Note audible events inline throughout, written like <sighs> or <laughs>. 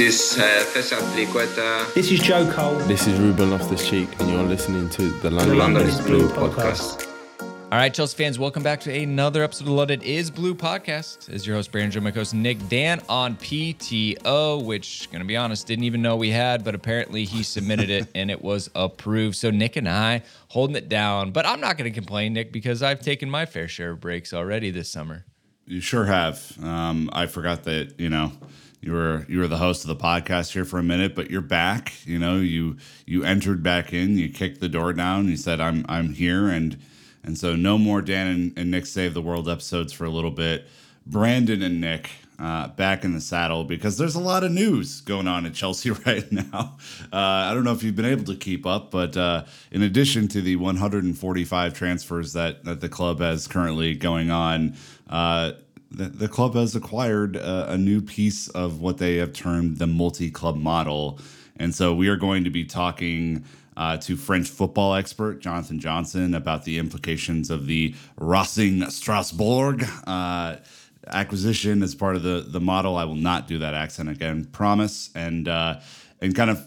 This uh, Fessat Liqueta. This is Joe Cole. This is Ruben Loftus Cheek, and you're listening to the London, The London is is Blue Blue podcast. All right, Chelsea fans, welcome back to another episode of the London is Blue podcast. As your host, Brandon Joe, my host, Nick Dan on PTO, which, gonna be honest, didn't even know we had, but apparently he submitted it and it was approved. So Nick and I holding it down, but I'm not gonna complain, Nick, because I've taken my fair share of breaks already this summer. You sure have. Um, I forgot that you know you were you were the host of the podcast here for a minute, but you're back. You know you you entered back in. You kicked the door down. You said I'm I'm here, and and so no more Dan and, and Nick save the world episodes for a little bit. Brandon and Nick uh, back in the saddle because there's a lot of news going on at Chelsea <laughs> right now. Uh, I don't know if you've been able to keep up, but uh, in addition to the 145 transfers that that the club has currently going on. The, the club has acquired uh, a new piece of what they have termed the multi club model. And so we are going to be talking uh, to French football expert Jonathan Johnson about the implications of the Racing Strasbourg uh, acquisition as part of the, the model. I will not do that accent again, promise. And, uh, and kind of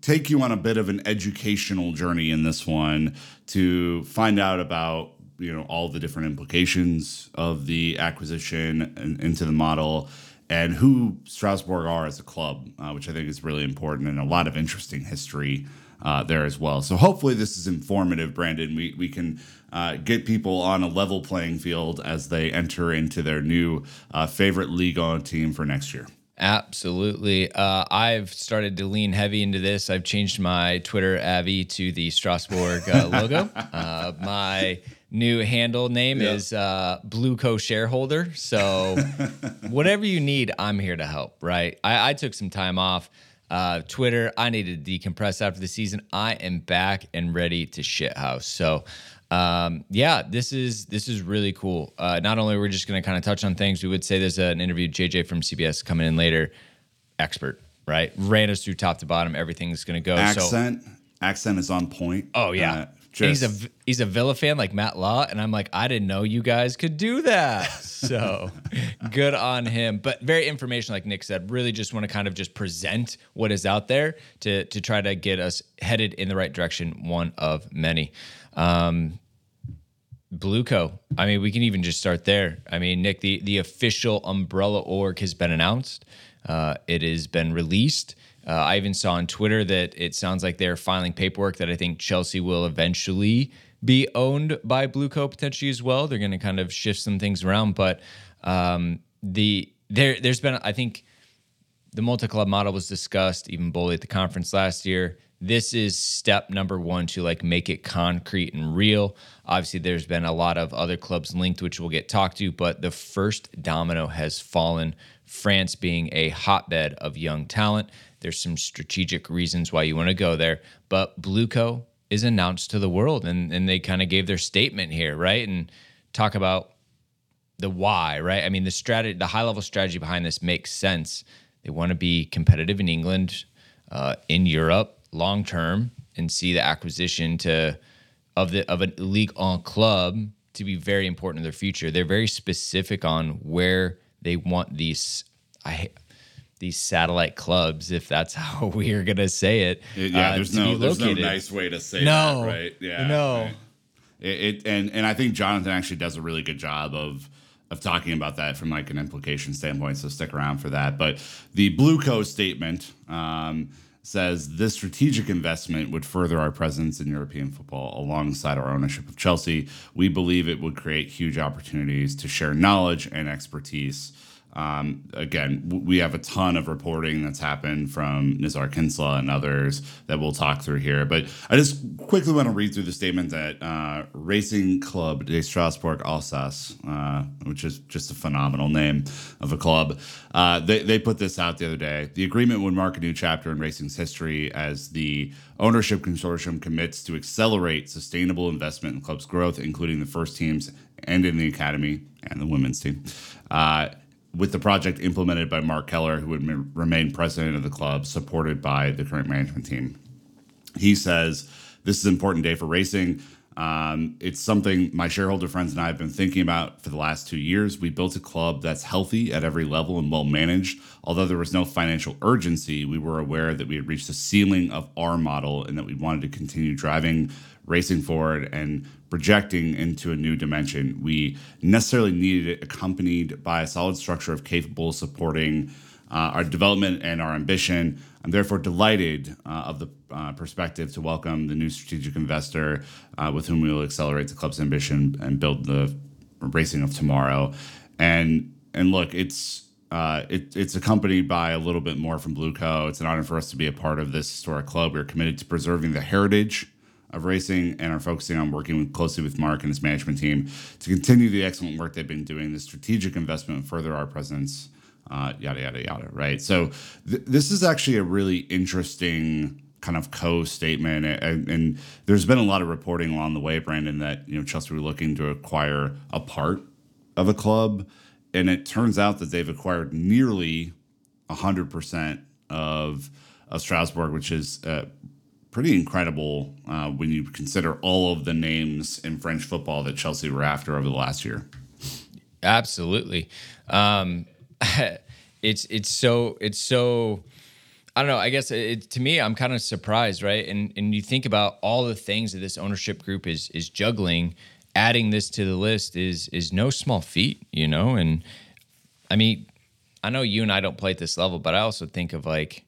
take you on a bit of an educational journey in this one to find out about you know all the different implications of the acquisition and, into the model and who Strasbourg are as a club, uh, which I think is really important and a lot of interesting history uh, there as well. So hopefully this is informative, Brandon. We we can uh, get people on a level playing field as they enter into their new uh, favorite Ligue 1 team for next year. Absolutely. Uh, I've started to lean heavy into this. I've changed my Twitter Avi to the Strasbourg uh, logo. <laughs> Uh, my new handle name Yeah. is uh, Blueco shareholder. So <laughs> whatever you need, I'm here to help. Right. I, I took some time off. Uh, Twitter, I needed to decompress after the season. I am back and ready to shithouse. So, um, yeah, this is this is really cool. Uh, not only we're just going to kind of touch on things, we would say there's an interview JJ from CBS coming in later, expert, right? Ran us through top to bottom. Everything's going to go. So, Accent, accent is on point. oh yeah, Uh, he's a he's a Villa fan like Matt Law, and I'm like, I didn't know you guys could do that. So <laughs> good on him. But very informational, like Nick said. Really, just want to kind of just present what is out there to to try to get us headed in the right direction. One of many. Um, Blueco. I mean, we can even just start there. I mean, Nick, the the official umbrella org has been announced. Uh, it has been released. Uh, I even saw on Twitter that it sounds like they're filing paperwork that I think Chelsea will eventually be owned by Blueco potentially as well. They're going to kind of shift some things around, but um, the there there's been I think the multi-club model was discussed even Boehly at the conference last year. This is step number one to like make it concrete and real. Obviously there's been a lot of other clubs linked which we'll get talked to but the first domino has fallen france being a hotbed of young talent there's some strategic reasons why you want to go there but blueco is announced to the world and, and they kind of gave their statement here right and talk about the why, right? I mean, the strategy, the high level strategy behind this makes sense. They want to be competitive in England, uh, in Europe, long term, and see the acquisition to of the of a Ligue 1 club to be very important in their future. They're very specific on where they want these. I these satellite clubs, if that's <laughs> how we are gonna say it. yeah, uh, there's no there's no nice way to say No. that, right? Yeah, No. right. It, it and and I think Jonathan actually does a really good job of of talking about that from like an implication standpoint. So stick around for that. But the Blue Blueco statement um, says this strategic investment would further our presence in European football alongside our ownership of Chelsea. We believe it would create huge opportunities to share knowledge and expertise. Um, again, we have a ton of reporting that's happened from Nizaar Kinsella and others that we'll talk through here. But I just quickly want to read through the statement that uh, Racing Club de Strasbourg Alsace, uh, which is just a phenomenal name of a club, uh, they, they put this out the other day. The agreement would mark a new chapter in racing's history as the ownership consortium commits to accelerate sustainable investment in the club's growth, including the first teams and in the academy and the women's team. Uh, with the project implemented by Marc Keller, who would m- remain president of the club, supported by the current management team. He says, This is an important day for racing. Um, it's something my shareholder friends and I have been thinking about for the last two years. We built a club that's healthy at every level and well managed. Although there was no financial urgency, we were aware that we had reached the ceiling of our model and that we wanted to continue driving racing forward and projecting into a new dimension. We necessarily needed it accompanied by a solid structure of capable supporting uh, our development and our ambition. I'm therefore delighted uh, of the uh, perspective to welcome the new strategic investor uh, with whom we will accelerate the club's ambition and build the racing of tomorrow. And and look, it's uh, it, it's accompanied by a little bit more from Blue Blueco. It's an honor for us to be a part of this historic club. We're committed to preserving the heritage of racing and are focusing on working closely with Marc and his management team to continue the excellent work they've been doing, the strategic investment, further our presence uh, yada yada yada. Right. So th- this is actually a really interesting kind of co-statement, and, and, there's been a lot of reporting along the way, Brandon, that you know Chelsea were looking to acquire a part of a club, and it turns out that they've acquired nearly hundred percent of of Strasbourg, which is uh, pretty incredible uh, when you consider all of the names in French football that Chelsea were after over the last year. Absolutely. Um, <laughs> it's it's so it's so I don't know. I guess it, to me, I'm kind of surprised, right? And and you think about all the things that this ownership group is is juggling. Adding this to the list is is no small feat, you know. And I mean, I know you and I don't play at this level, but I also think of like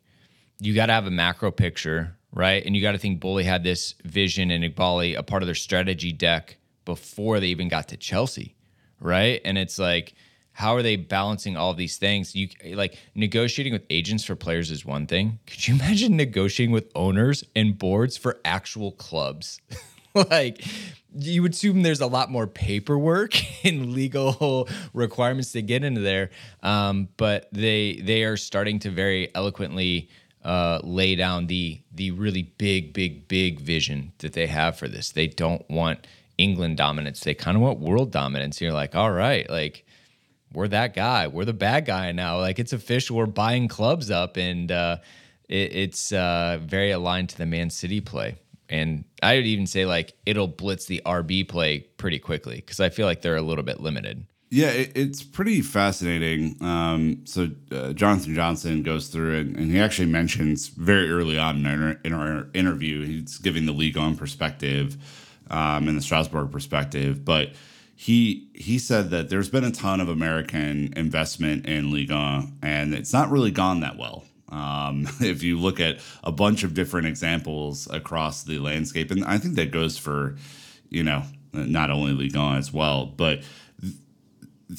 you got to have a macro picture, right? And you got to think Boehly had this vision and Eghbali a part of their strategy deck before they even got to Chelsea, right? And it's like how are they balancing all these things? You like negotiating with agents for players is one thing. Could you <laughs> imagine negotiating with owners and boards for actual clubs? <laughs> like you would assume there's a lot more paperwork <laughs> and legal requirements to get into there, um, but they they are starting to very eloquently uh, lay down the the really big, big, big vision that they have for this. They don't want England dominance. They kind of want world dominance. And you're like, all right, like we're that guy. We're the bad guy now. Like it's official. We're buying clubs up, and uh, it, it's uh, very aligned to the Man City play. And I would even say like it'll blitz the RB play pretty quickly because I feel like they're a little bit limited. Yeah, it, it's pretty fascinating. Um, so uh, Jonathan Johnson goes through it, and he actually mentions very early on in our, in our interview, he's giving the Ligue 1 perspective um, and the Strasbourg perspective, but he he said that there's been a ton of American investment in Liga, and it's not really gone that well. Um, <laughs> if you look at a bunch of different examples across the landscape, and I think that goes for you know not only Liga as well, but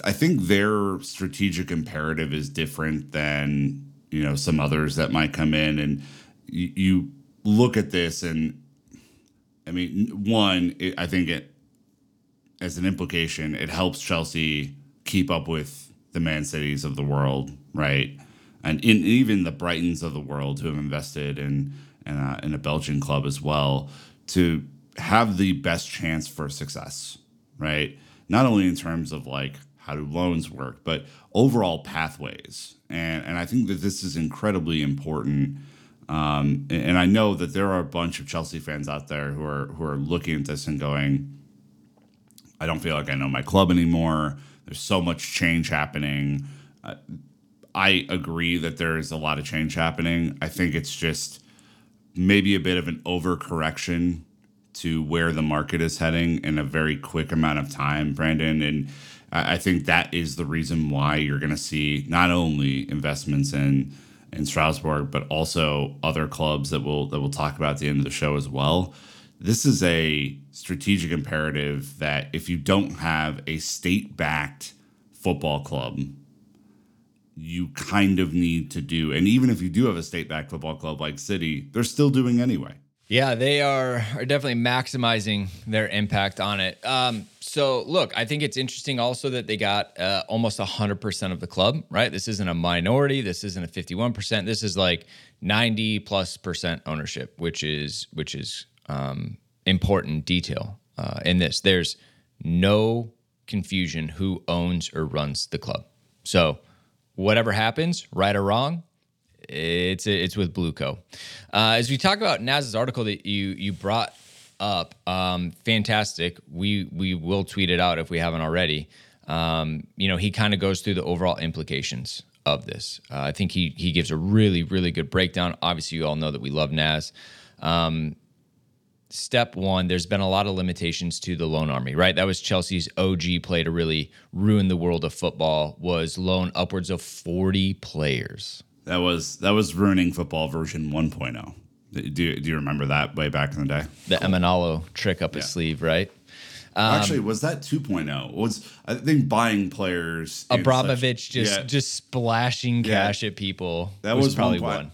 I think their strategic imperative is different than you know some others that might come in, and you, you look at this, and I mean, one, it, I think it as an implication, it helps Chelsea keep up with the Man Cities of the world, right? And in, even the Brightons of the world who have invested in in a, in a Belgian club as well to have the best chance for success, right? Not only in terms of like how do loans work, but overall pathways. And and I think that this is incredibly important. Um, and, and I know that there are a bunch of Chelsea fans out there who are who are looking at this and going, I don't feel like I know my club anymore. There's so much change happening. Uh, I agree that there's a lot of change happening. I think it's just maybe a bit of an overcorrection to where the market is heading in a very quick amount of time, Brandon. And I think that is the reason why you're going to see not only investments in in Strasbourg, but also other clubs that we'll that we'll talk about at the end of the show as well this is a strategic imperative that if you don't have a state backed football club, you kind of need to do. And even if you do have a state backed football club like City, they're still doing anyway. Yeah, they are are definitely maximizing their impact on it. Um, so, look, I think it's interesting also that they got uh, almost 100% of the club, right? This isn't a minority. This isn't a 51%. This is like 90 plus percent ownership, which is which is um, important detail uh, in this. There's no confusion who owns or runs the club. So whatever happens, right or wrong, it's it's with Blueco. Uh, as we talk about Naz's article that you you brought up. Um, fantastic. We we will tweet it out if we haven't already. Um, you know, he kind of goes through the overall implications of this. Uh, I think he he gives a really really good breakdown. Obviously, you all know that we love Naz. Um, step one, there's been a lot of limitations to the loan army, right? That was Chelsea's OG play to really ruin the world of football. Was loan upwards of 40 players. That was that was ruining football version 1.0. Do, do you remember that way back in the day? The Emenalo trick up his sleeve, right? Actually, was that 2.0? Was I think buying players Abramovich such- just Yeah, just splashing Yeah. cash at people. that was, was probably one. one.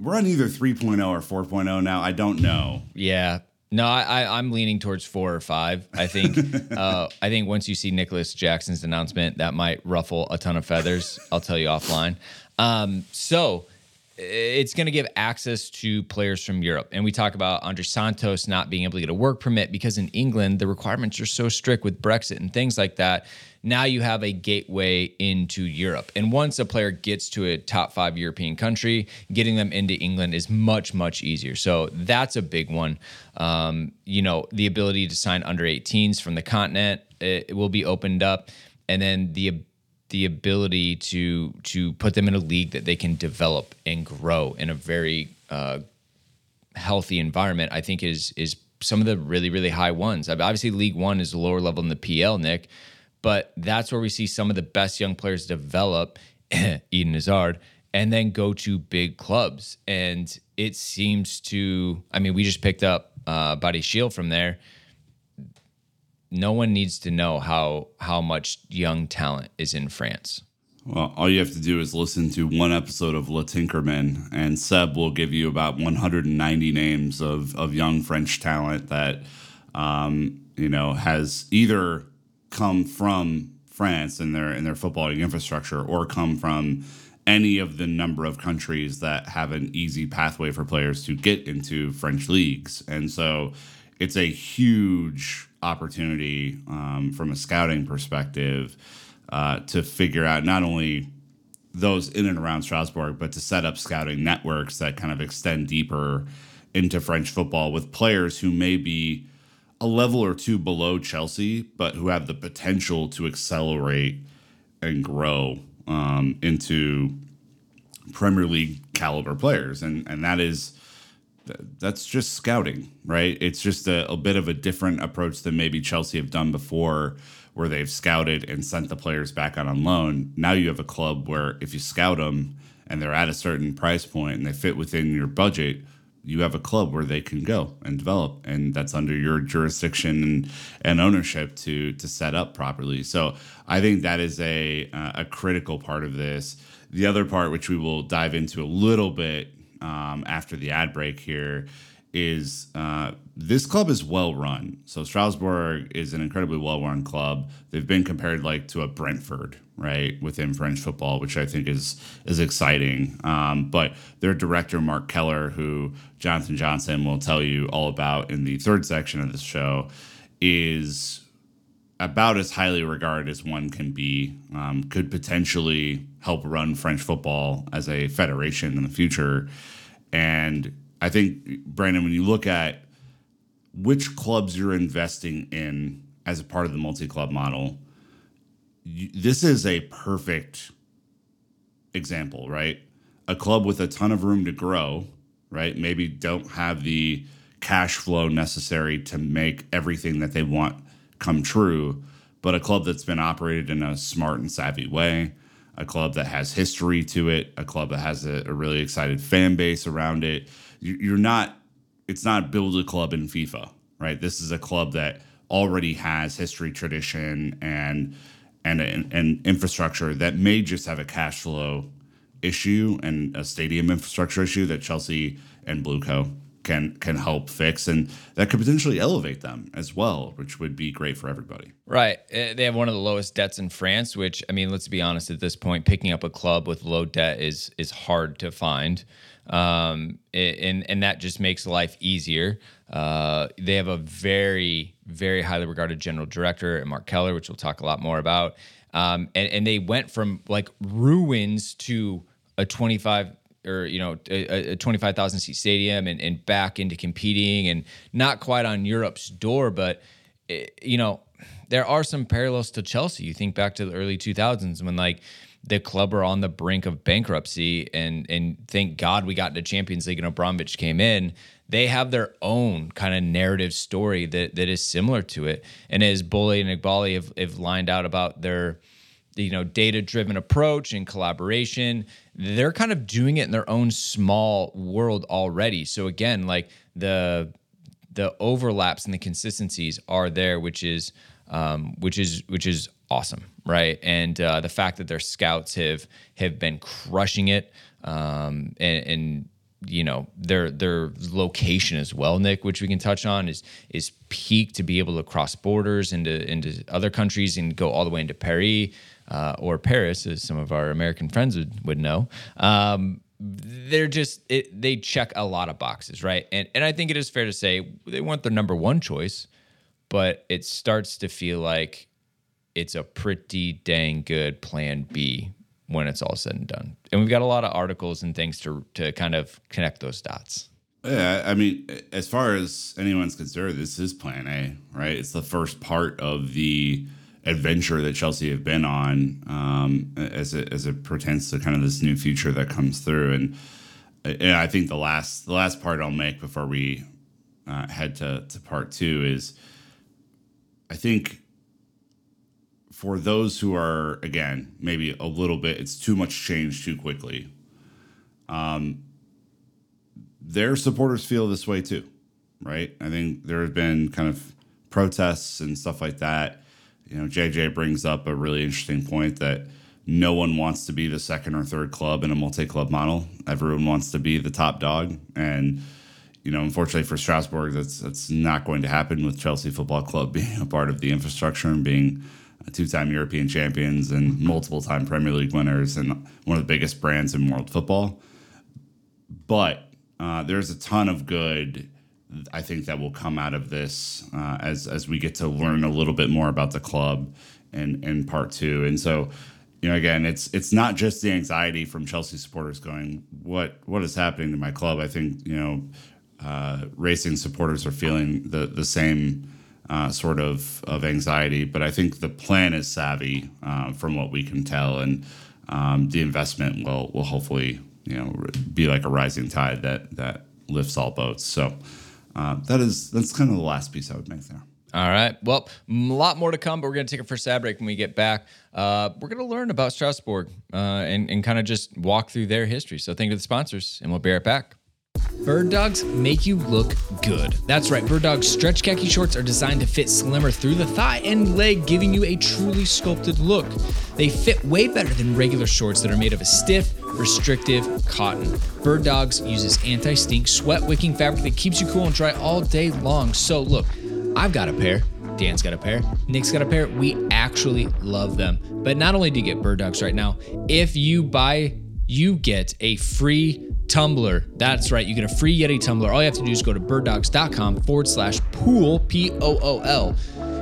We're on either 3.0 or 4.0 now. I don't know. Yeah. No, I, I I'm leaning towards four or five. I think <laughs> uh, I think once you see Nicolas Jackson's announcement, that might ruffle a ton of feathers. I'll tell you offline. Um, so it's going to give access to players from Europe. And we talk about Andrey Santos not being able to get a work permit because in England, the requirements are so strict with Brexit and things like that. Now you have a gateway into Europe. And once a player gets to a top five European country, getting them into England is much, much easier. So that's a big one. Um, you know, the ability to sign under 18s from the continent it, it will be opened up. And then the the ability to to put them in a league that they can develop and grow in a very uh, healthy environment, I think is is some of the really really high ones. Obviously, Ligue 1 is lower level in the PL, Nick, but that's where we see some of the best young players develop. <clears throat> Eden Hazard. And then go to big clubs, and it seems to. I mean, we just picked up uh, Badiashile from there no one needs to know how how much young talent is in France. Well, all you have to do is listen to one episode of La Tinkerman, and Seb will give you about 190 names of, of young French talent that, um, you know, has either come from France in their in their footballing infrastructure or come from any of the number of countries that have an easy pathway for players to get into French leagues. And so it's a huge opportunity um, from a scouting perspective uh, to figure out not only those in and around Strasbourg, but to set up scouting networks that kind of extend deeper into French football with players who may be a level or two below Chelsea, but who have the potential to accelerate and grow um, into Premier League caliber players, and and that is that's just scouting, right? It's just a, a bit of a different approach than maybe Chelsea have done before, where they've scouted and sent the players back out on loan. Now you have a club where if you scout them and they're at a certain price point and they fit within your budget, you have a club where they can go and develop, and that's under your jurisdiction and, ownership to to set up properly. So I think that is a uh, a critical part of this. The other part, which we will dive into a little bit um, after the ad break here, is uh, this club is well run. So Strasbourg is an incredibly well run club. They've been compared like to a Brentford, right, within French football, which I think is is exciting. Um, but their director Marc Keller, who Jonathan Johnson will tell you all about in the third section of this show, is about as highly regarded as one can be, um, could potentially help run French football as a federation in the future. And I think, Brandon, when you look at which clubs you're investing in as a part of the multi club model, you, this is a perfect example, right? A club with a ton of room to grow, right? Maybe don't have the cash flow necessary to make everything that they want come true, but a club that's been operated in a smart and savvy way, a club that has history to it, a club that has a, a really excited fan base around it. You- You're not, it's not build a club in FIFA, right? This is a club that already has history, tradition, and and and, and infrastructure that may just have a cash flow issue and a stadium infrastructure issue that Chelsea and Blueco can can help fix, and that could potentially elevate them as well, which would be great for everybody. Right. Uh, They have one of the lowest debts in France, which I mean, let's be honest. At this point, picking up a club with low debt is is hard to find, um, and and that just makes life easier. Uh, they have a very very highly regarded general director, and Marc Keller, which we'll talk a lot more about. Um, and and they went from like ruins to a twenty five or you know a, a 25,000 seat stadium and, and back into competing and not quite on Europe's door but eh, you know there are some parallels to Chelsea. You think back to the early 2000s when like the club were on the brink of bankruptcy and and thank God we got into Champions League and Abramovich came in. They have their own kind of narrative story that that is similar to it. And as Boehly and Eghbali have, have lined out about their you know data driven approach and collaboration they're kind of doing it in their own small world already. So again like the the overlaps and the consistencies are there which is um, which is which is awesome right? And uh, the fact that their scouts have have been crushing it um, and, and you know their their location as well nick which we can touch on is is peak to be able to cross borders into into other countries and go all the way into paris uh, or Paris, as some of our American friends would, would know. Um, they're just it, they check a lot of boxes, right? And and I think it is fair to say they weren't their number one choice, but it starts to feel like it's a pretty dang good plan B when it's all said and done. And we've got a lot of articles and things to to kind of connect those dots. Yeah, I mean, as far as anyone's concerned, this is Plan A, right? It's the first part of the adventure that Chelsea have been on um, as it as it pertains to kind of this new future that comes through. And, and I think the last the last part I'll make before we uh, head to to part two is I think for those who are again maybe a little bit it's too much change too quickly. Um, their supporters feel this way too, right? I think there have been kind of protests and stuff like that you know, JJ brings up a really interesting point that no one wants to be the second or third club in a multi-club model. Everyone wants to be the top dog, and you know, unfortunately for Strasbourg, that's that's not going to happen with Chelsea Football Club <laughs> being a part of the infrastructure and being two-time European champions and multiple-time Premier League winners and one of the biggest brands in world football. But uh, there's a ton of good I think that will come out of this uh, as as we get to learn a little bit more about the club and in part two. And so, you know, again, it's it's not just the anxiety from Chelsea supporters going, what what is happening to my club? I think you know, uh, racing supporters are feeling the the same. Uh, sort of of anxiety, but I think the plan is savvy uh, from what we can tell, and um, the investment will will hopefully you know be like a rising tide that that lifts all boats. So uh, that is that's kind of the last piece I would make there. All right. Well, a lot more to come, but we're going to take a first ad break when we get back. Uh, we're going to learn about Strasbourg uh, and, and kind of just walk through their history. So, thank you to the sponsors, and we'll be right back. Bird dogs make you look good. That's right, Bird Dogs stretch khaki shorts are designed to fit slimmer through the thigh and leg, giving you a truly sculpted look. They fit way better than regular shorts that are made of a stiff, restrictive cotton. Bird Dogs uses anti stink, sweat wicking fabric that keeps you cool and dry all day long. So, look, I've got a pair. Dan's got a pair. Nick's got a pair. We actually love them. But not only do you get Bird Dogs right now, if you buy, you get a free tumbler. That's right. You get a free Yeti tumbler. All you have to do is go to birddogs.com forward slash pool, P O O L.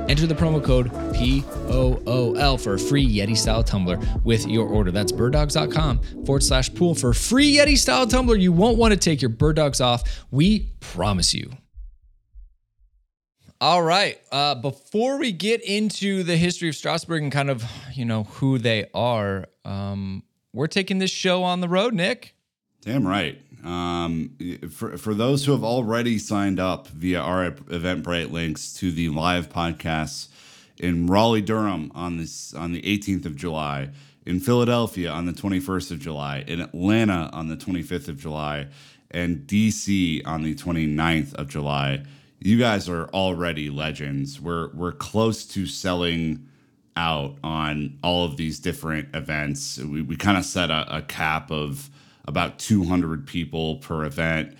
Enter the promo code P O O L for a free Yeti style tumbler with your order. That's birddogs.com forward slash pool for a free Yeti style tumbler. You won't want to take your bird dogs off. We promise you. All right. Uh, before we get into the history of Strasbourg and kind of, you know, who they are, um, we're taking this show on the road, Nick. Damn right. Um, for, for those who have already signed up via our Eventbrite links to the live podcasts in Raleigh, Durham on this on the 18th of July, in Philadelphia on the 21st of July, in Atlanta on the 25th of July, and DC on the 29th of July. You guys are already legends. We're we're close to selling out on all of these different events. We, we kind of set a, a cap of about 200 people per event.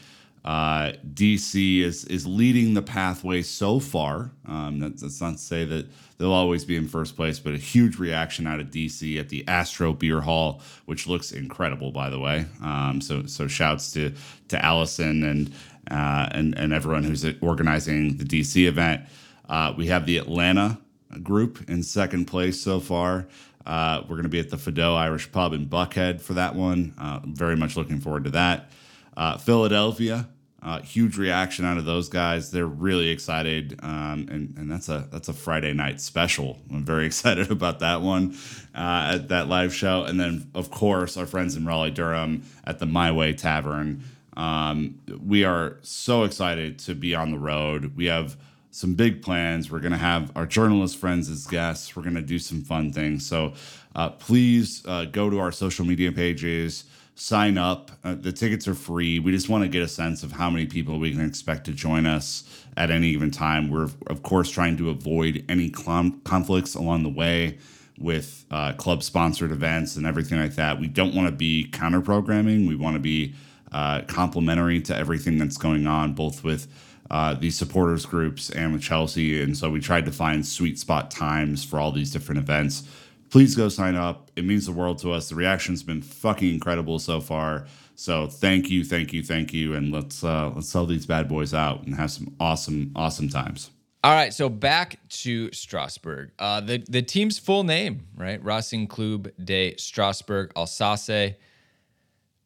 Uh, DC is is leading the pathway so far. Um, that's, that's, not to say that they'll always be in first place, but a huge reaction out of DC at the Astro Beer Hall, which looks incredible, by the way. Um, so so shouts to to Allison and uh, and and everyone who's organizing the DC event. Uh, we have the Atlanta group in second place so far. Uh, we're going to be at the Fado Irish Pub in Buckhead for that one. Uh, very much looking forward to that. Uh, Philadelphia, uh, huge reaction out of those guys. They're really excited, um, and and that's a that's a Friday night special. I'm very <laughs> excited about that one uh, at that live show. And then of course our friends in Raleigh Durham at the My Way Tavern. Um, we are so excited to be on the road. We have some big plans. We're going to have our journalist friends as guests. We're going to do some fun things. So uh, please uh, go to our social media pages, sign up. Uh, the tickets are free. We just want to get a sense of how many people we can expect to join us at any given time. We're, of course, trying to avoid any conflicts along the way with uh, club sponsored events and everything like that. We don't want to be counter programming. We want to be uh, complementary to everything that's going on, both with uh, these supporters groups and with Chelsea. And so we tried to find sweet spot times for all these different events. Please go sign up. It means the world to us. The reaction's been fucking incredible so far. So thank you, thank you, thank you, and let's uh, let's sell these bad boys out and have some awesome, awesome times. All right, so back to Strasbourg. Uh, the the team's full name, right? Racing Club de Strasbourg Alsace,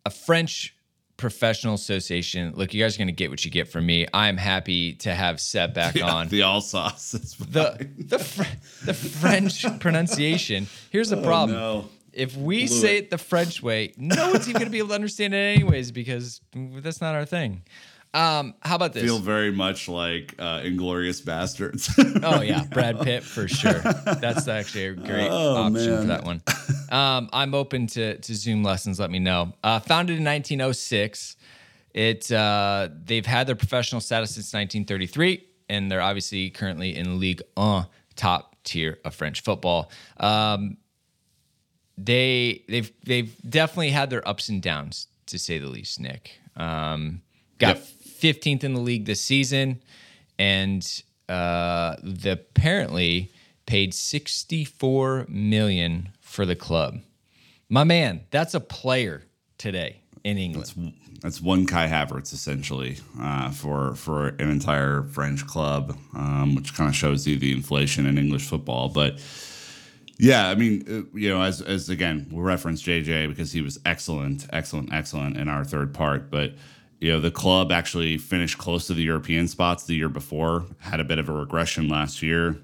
a French professional association. Look, you guys are going to get what you get from me. I'm happy to have Seb <laughs> back Yeah, on. the all <laughs> the the Fr- the French <laughs> pronunciation. Here's the oh, problem. Oh, no. If we Blew say it. it the French way, no one's even going to be able to understand it anyways because that's not our thing. Um, how about this? feel very much like uh, Inglourious Basterds. <laughs> Oh yeah, <laughs> Brad Pitt for sure. That's actually a great Oh, option for that one. Um, I'm open to to Zoom lessons. Let me know. Uh, founded in 1906, it uh, they've had their professional status since 1933, and they're obviously currently in Ligue 1, top tier of French football. Um, they they've they've definitely had their ups and downs to say the least. Nick um, got Yep. 15th in the league this season, and uh, the apparently paid 64 million for the club. My man, that's a player today in England. That's one Kai Havertz essentially uh, for for an entire French club, um, which kind of shows you the inflation in English football. But yeah, I mean, uh, you know, as as again, we'll reference JJ because he was excellent, excellent, excellent in our third part. But you know, the club actually finished close to the European spots the year before, had a bit of a regression last year.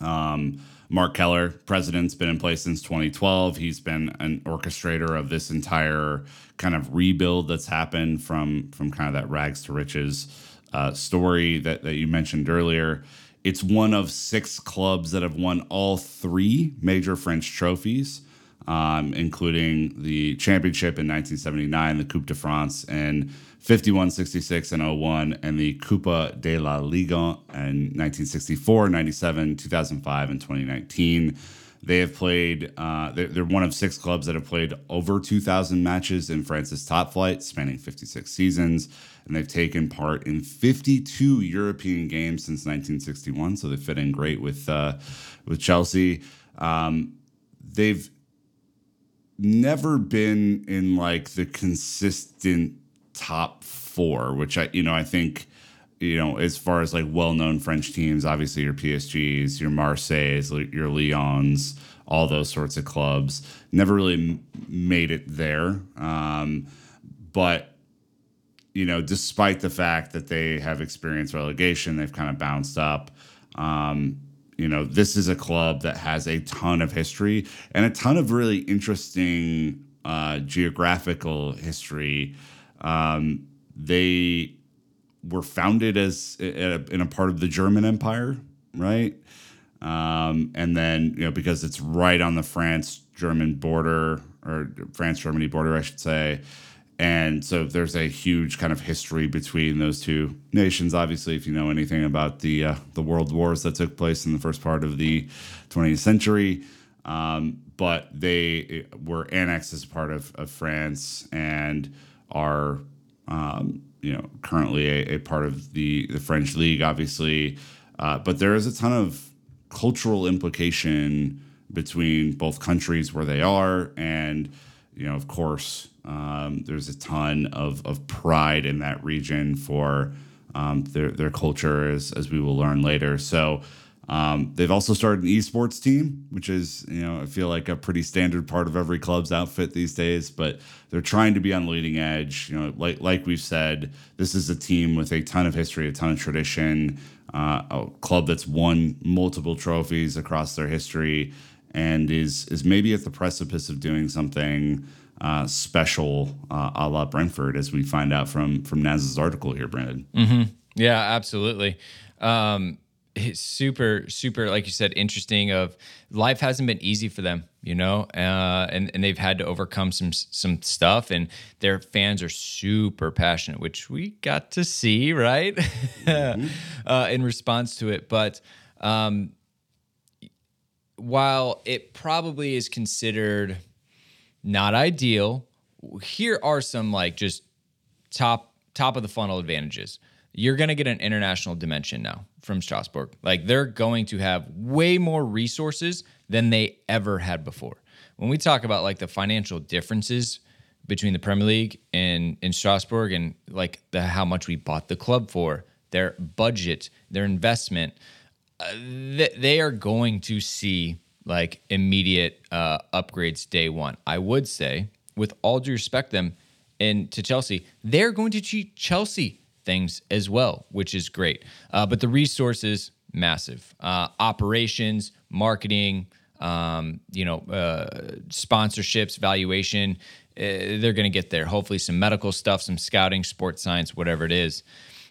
Um, Marc Keller, president's been in place since 2012. He's been an orchestrator of this entire kind of rebuild that's happened from from kind of that rags to riches uh, story that, that you mentioned earlier. It's one of six clubs that have won all three major French trophies, um, including the championship in 1979, the Coupe de France, and 51, 66, and 01, and the Coupe de la Ligue in 1964, 97, 2005, and 2019. They have played, uh, they're, they're one of six clubs that have played over 2,000 matches in France's top flight, spanning 56 seasons. And they've taken part in 52 European games since 1961. So they fit in great with, uh, with Chelsea. Um, they've never been in like the consistent top four, which I, you know, I think, you know, as far as like well-known French teams, obviously your PSGs, your Marseilles, your Lyons, all those sorts of clubs, never really made it there. Um, but you know, despite the fact that they have experienced relegation, they've kind of bounced up. Um, you know, this is a club that has a ton of history and a ton of really interesting uh, geographical history. Um, they were founded as in a part of the German Empire, right? Um, and then you know because it's right on the France-German border or France-Germany border, I should say. And so there's a huge kind of history between those two nations. Obviously, if you know anything about the uh, the world wars that took place in the first part of the 20th century, um, but they were annexed as part of, of France and are um, you know currently a, a part of the the French league, obviously. Uh, but there is a ton of cultural implication between both countries where they are, and you know, of course, um, there's a ton of, of pride in that region for um, their their culture, as as we will learn later. So. Um, they've also started an esports team, which is, you know, I feel like a pretty standard part of every club's outfit these days. But they're trying to be on the leading edge. You know, like like we've said, this is a team with a ton of history, a ton of tradition, uh, a club that's won multiple trophies across their history, and is is maybe at the precipice of doing something uh, special, uh, a la Brentford, as we find out from from Naz's article here, Brandon. Yeah, absolutely. Um, it's super, super, like you said, interesting. Of life hasn't been easy for them, you know, uh, and and they've had to overcome some some stuff, and their fans are super passionate, which we got to see, right, <laughs> uh, in response to it. But um, while it probably is considered not ideal, here are some like just top top of the funnel advantages. You're going to get an international dimension now from Strasbourg. Like they're going to have way more resources than they ever had before. When we talk about like the financial differences between the Premier League and in Strasbourg and like the how much we bought the club for, their budget, their investment, uh, th- they are going to see like immediate uh, upgrades day one. I would say, with all due respect, them and to Chelsea, they're going to cheat Chelsea things as well, which is great. Uh, but the resources, massive. Uh, operations, marketing, um, you know, uh, sponsorships, valuation. They're going to get there. Hopefully, some medical stuff, some scouting, sports science, whatever it is.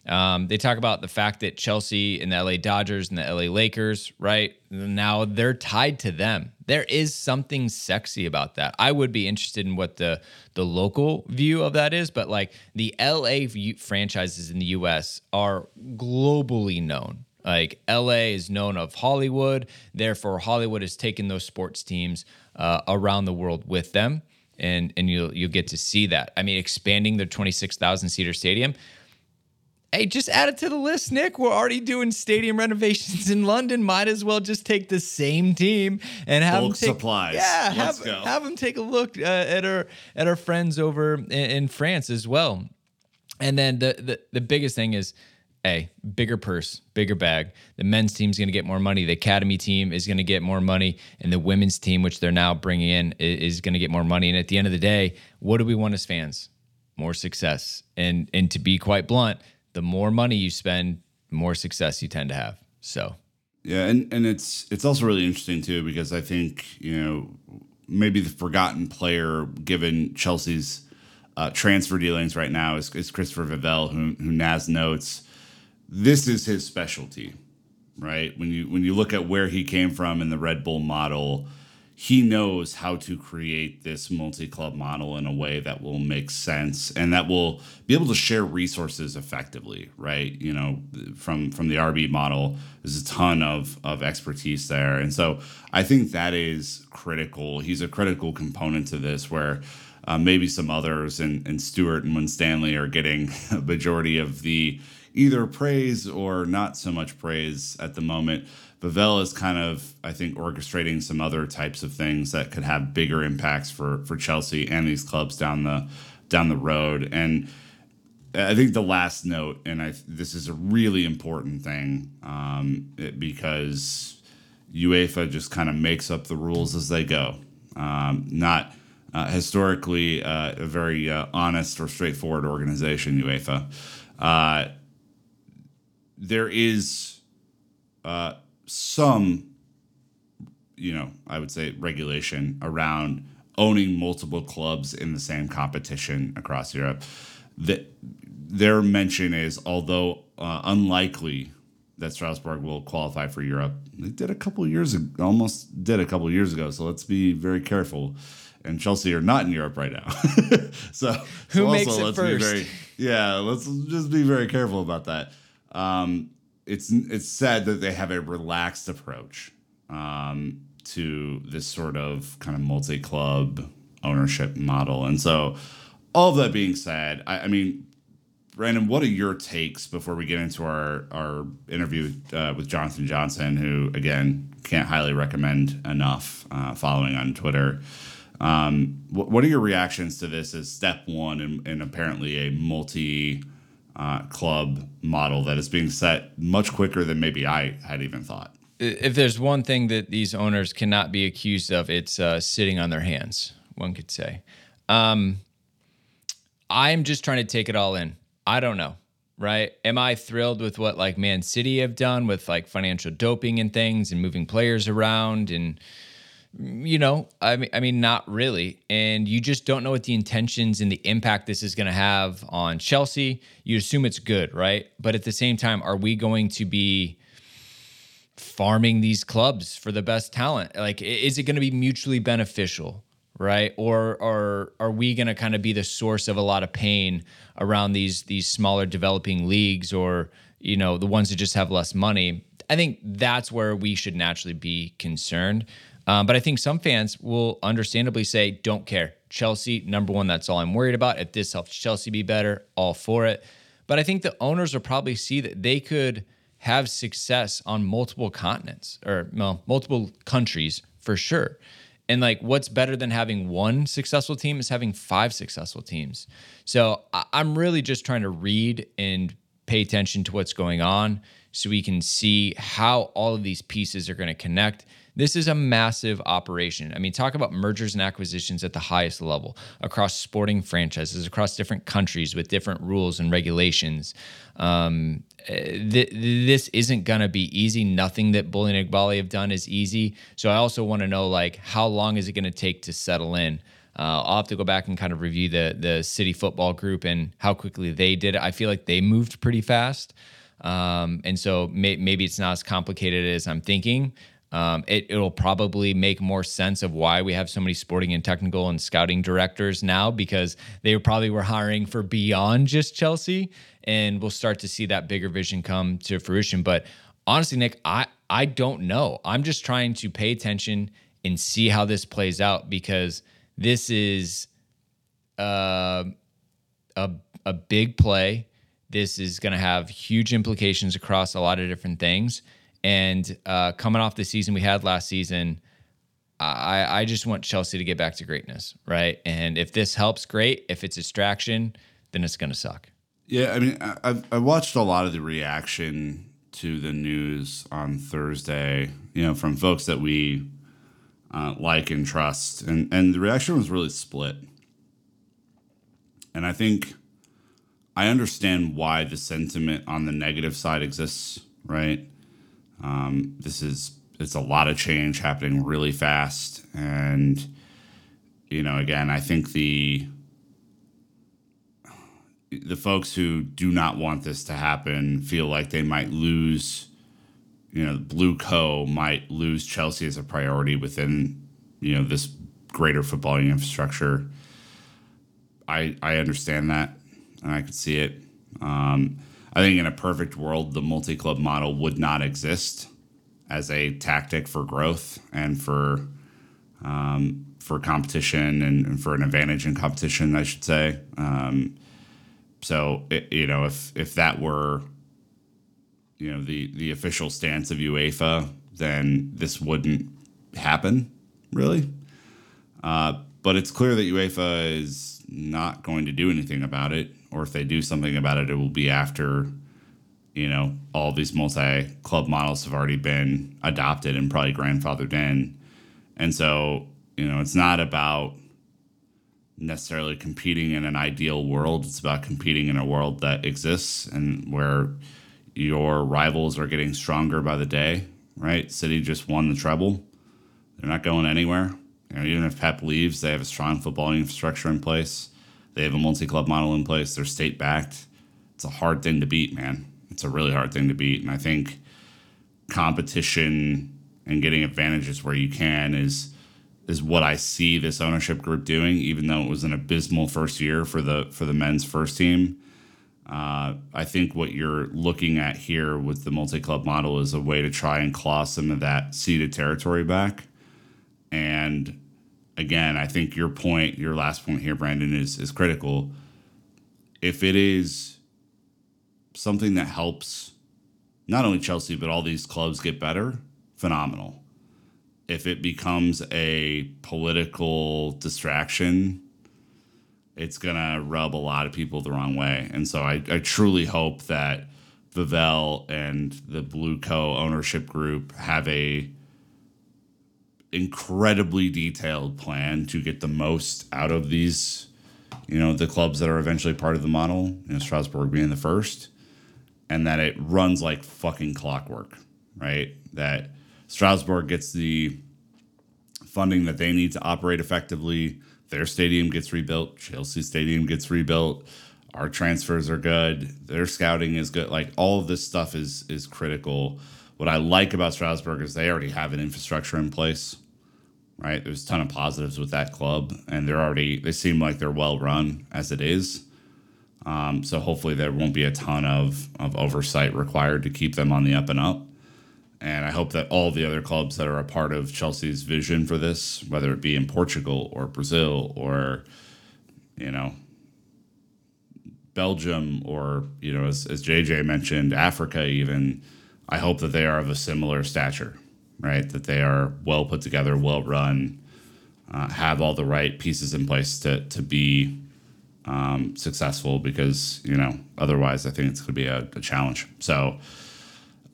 Um, they talk about the fact that Chelsea and the LA Dodgers and the LA Lakers, right? Now they're tied to them. There is something sexy about that. I would be interested in what the the local view of that is, but like the LA franchises in the US are globally known. Like LA is known of Hollywood, therefore Hollywood has taken those sports teams uh, around the world with them, and and you'll you'll get to see that. I mean, expanding their twenty six thousand seater stadium Hey, just add it to the list, Nick. We're already doing stadium renovations in London. Might as well just take the same team and have Bulk them take, supplies. Yeah, Let's have, go. have them take a look uh, at our at our friends over in, in France as well. And then the, the the biggest thing is, a bigger purse, bigger bag. The men's team's going to get more money. The academy team is going to get more money, and the women's team, which they're now bringing in, i- is going to get more money. And at the end of the day, what do we want as fans? More success. And and to be quite blunt, the more money you spend, the more success you tend to have. So Yeah, and, and it's it's also really interesting too because I think you know maybe the forgotten player given Chelsea's uh, transfer dealings right now is, is Christopher Vivell, who who Naz notes this is his specialty, right? When you when you look at where he came from in the Red Bull model, he knows how to create this multi-club model in a way that will make sense and that will be able to share resources effectively right? You know from from the rb model there's a ton of of expertise there. And so i think that is critical. He's a critical component to this where uh, maybe some others and, and Stewart and Winstanley are getting <laughs> a majority of the either praise or not so much praise at the moment. Vivell is kind of, I think, orchestrating some other types of things that could have bigger impacts for for Chelsea and these clubs down the down the road. And I think the last note, and I this is a really important thing um, it- because UEFA just kind of makes up the rules as they go. Um, not uh, historically uh, a very uh, honest or straightforward organization, UEFA. Uh, there is uh, some, you know, I would say regulation around owning multiple clubs in the same competition across Europe. That their mention is, although uh, unlikely that Strasbourg will qualify for Europe, they did a couple of years ago, almost did a couple years ago. So let's be very careful. And Chelsea are not in Europe right now. <laughs> so Who so makes also it let's first? Be very, yeah, let's just be very careful about that. Um, it's it's said that they have a relaxed approach um, to this sort of kind of multi-club ownership model, and so all that being said, I, I mean, Brandon, what are your takes before we get into our our interview uh, with Jonathan Johnson, who again can't highly recommend enough uh, following on Twitter. Um, what, what are your reactions to this as step one in apparently a multi uh, club model that is being set much quicker than maybe I had even thought? if there's one thing that these owners cannot be accused of, it's uh, sitting on their hands. One could say. Um, I'm just trying to take it all in. I don't know, right? Am I thrilled with what like Man City have done with like financial doping and things and moving players around and you know, I mean, I mean, not really. And you just don't know what the intentions and the impact this is going to have on Chelsea. You assume it's good, right? But at the same time, are we going to be farming these clubs for the best talent? Like, is it going to be mutually beneficial? right or or are we going to kind of be the source of a lot of pain around these these smaller developing leagues or you know the ones that just have less money i think that's where we should naturally be concerned um, but i think some fans will understandably say don't care. Chelsea number one that's all i'm worried about. If this helps chelsea be better all for it. But i think the owners will probably see that they could have success on multiple continents or well, multiple countries for sure. And like, what's better than having one successful team is having five successful teams. So I'm really just trying to read and pay attention to what's going on so we can see how all of these pieces are going to connect. This is a massive operation. I mean, talk about mergers and acquisitions at the highest level across sporting franchises, across different countries with different rules and regulations. Um, th- this isn't going to be easy. Nothing that Boehly and Eghbali have done is easy. So I also want to know, like, how long is it going to take to settle in? Uh, I'll have to go back and kind of review the the city football group and how quickly they did it. I feel like they moved pretty fast. Um, and so may, maybe it's not as complicated as I'm thinking. Um, it, it'll probably make more sense of why we have so many sporting and technical and scouting directors now because they probably were hiring for beyond just Chelsea, and we'll start to see that bigger vision come to fruition. But honestly, Nick, I I don't know. I'm just trying to pay attention and see how this plays out because this is uh, a a big play. This is going to have huge implications across a lot of different things. And uh, coming off the season we had last season, I, I just want Chelsea to get back to greatness, right? And if this helps, great. If it's distraction, then it's going to suck. Yeah, I mean, I, I watched a lot of the reaction to the news on Thursday, you know, from folks that we uh, like and trust, and and the reaction was really split. And I think I understand why the sentiment on the negative side exists, right? Um, this is it's a lot of change happening really fast, and you know, again, I think the the folks who do not want this to happen feel like they might lose. You know, Blueco might lose Chelsea as a priority within you know this greater footballing infrastructure. I I understand that, and I could see it. Um, I think in a perfect world, the multi club model would not exist as a tactic for growth and for um, for competition and, and, for an advantage in competition, I should say. Um, so it, you know, if if that were you know the the official stance of UEFA, then this wouldn't happen, really. Uh, but it's clear that UEFA is not going to do anything about it or if they do something about it, it will be after, you know, all these multi club models have already been adopted and probably grandfathered in. And so, you know, it's not about necessarily competing in an ideal world. It's about competing in a world that exists and where your rivals are getting stronger by the day, right? City just won the treble. They're not going anywhere. You know, even if Pep leaves, they have a strong football infrastructure in place. They have a multi club model in place. They're state backed. It's a hard thing to beat, man. It's a really hard thing to beat. And I think competition and getting advantages where you can is is what I see this ownership group doing, even though it was an abysmal first year for the for the men's first team. Uh, I think what you're looking at here with the multi club model is a way to try and claw some of that ceded territory back. And again, I think your point, your last point here, Brandon, is is critical. If it is something that helps not only Chelsea but all these clubs get better, phenomenal. If it becomes a political distraction, it's gonna rub a lot of people the wrong way. And so I, I truly hope that Vivell and the Blueco ownership group have a incredibly detailed plan to get the most out of these, you know, the clubs that are eventually part of the model, you know, Strasbourg being the first, and that it runs like fucking clockwork, right? That Strasbourg gets the funding that they need to operate effectively. Their stadium gets rebuilt. Chelsea Stadium gets rebuilt. Our transfers are good. Their scouting is good. Like all of this stuff is is critical. What I like about Strasbourg is they already have an infrastructure in place. Right? There's a ton of positives with that club, and they're already they seem like they're well run as it is. Um, so hopefully there won't be a ton of of oversight required to keep them on the up and up. And I hope that all the other clubs that are a part of Chelsea's vision for this, whether it be in Portugal or Brazil or, you know, Belgium or, you know, as, as JJ mentioned, Africa even, I hope that they are of a similar stature, right? That they are well put together, well run, uh, have all the right pieces in place to, to be um, successful because, you know, otherwise I think it's going to be a, a challenge. So,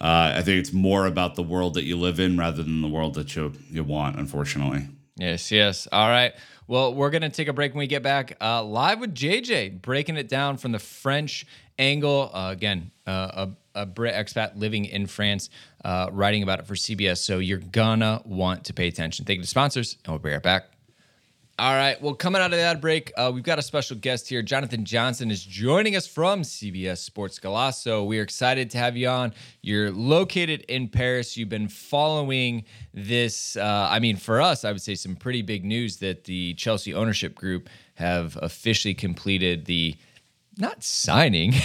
uh, I think it's more about the world that you live in rather than the world that you you want. Unfortunately. Yes. Yes. All right. Well, we're gonna take a break when we get back. Uh, live with JJ, breaking it down from the French angle. Uh, again, uh, a Brit expat living in France, uh, writing about it for CBS. So you're gonna want to pay attention. Thank you to sponsors, and we'll be right back. All right. Well, coming out of that break, uh, we've got a special guest here. Jonathan Johnson is joining us from CBS Sports Golazo. We're excited to have you on. You're located in Paris. You've been following this. Uh, I mean, for us, I would say some pretty big news that the Chelsea ownership group have officially completed the not signing. <laughs>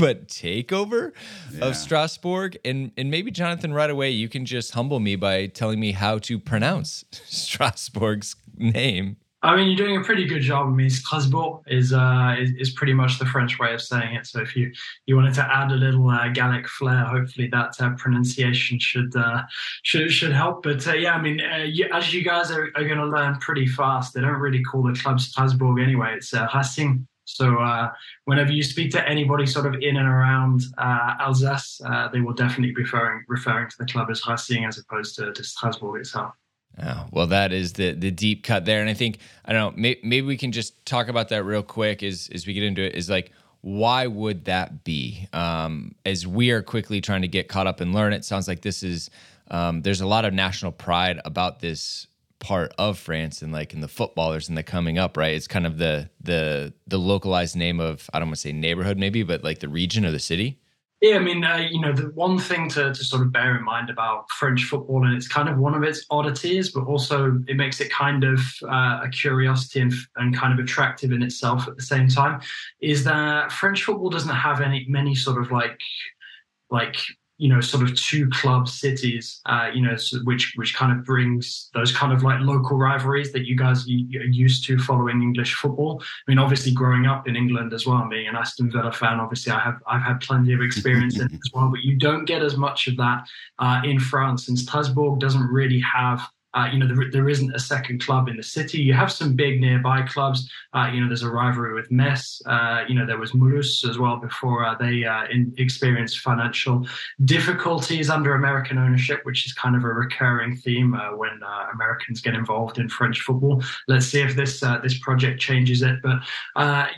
but takeover yeah. of Strasbourg. And and maybe Jonathan, right away, you can just humble me by telling me how to pronounce <laughs> Strasbourg's name. I mean, you're doing a pretty good job. I mean, Strasbourg is, uh, is, is pretty much the French way of saying it. So if you you wanted to add a little uh, Gallic flair, hopefully that uh, pronunciation should uh, should should help. But uh, yeah, I mean, uh, you, as you guys are, are going to learn pretty fast, they don't really call the club Strasbourg anyway. It's uh, Racing. So whenever you speak to anybody sort of in and around Alsace, they will definitely be referring referring to the club as Racing as opposed to, to Strasbourg itself. Oh, well, that is the the deep cut there, and I think I don't know. May, maybe we can just talk about that real quick as as we get into it. Is like, why would that be? Um, as we are quickly trying to get caught up and learn, it sounds like this is um, there's a lot of national pride about this part of France and like in the footballers and the coming up, right? It's kind of the the the localized name of I don't want to say neighborhood maybe, but like the region or the city. Yeah, I mean, uh, you know, the one thing to, to sort of bear in mind about French football, and it's kind of one of its oddities, but also it makes it kind of uh, a curiosity and, and kind of attractive in itself at the same time, is that French football doesn't have any many sort of like like you know sort of two club cities uh, you know so which which kind of brings those kind of like local rivalries that you guys are used to following english football. I mean obviously growing up in england as well being an aston villa fan obviously i have i've had plenty of experience in <laughs> it as well but you don't get as much of that uh, in france and strasbourg doesn't really have uh, you know, there, there isn't a second club in the city. You have some big nearby clubs. Uh, you know, there's a rivalry with Metz. Uh, you know, there was Mulhouse as well before uh, they uh, in, experienced financial difficulties under American ownership, which is kind of a recurring theme when Americans get involved in French football. Let's see if this this project changes it. But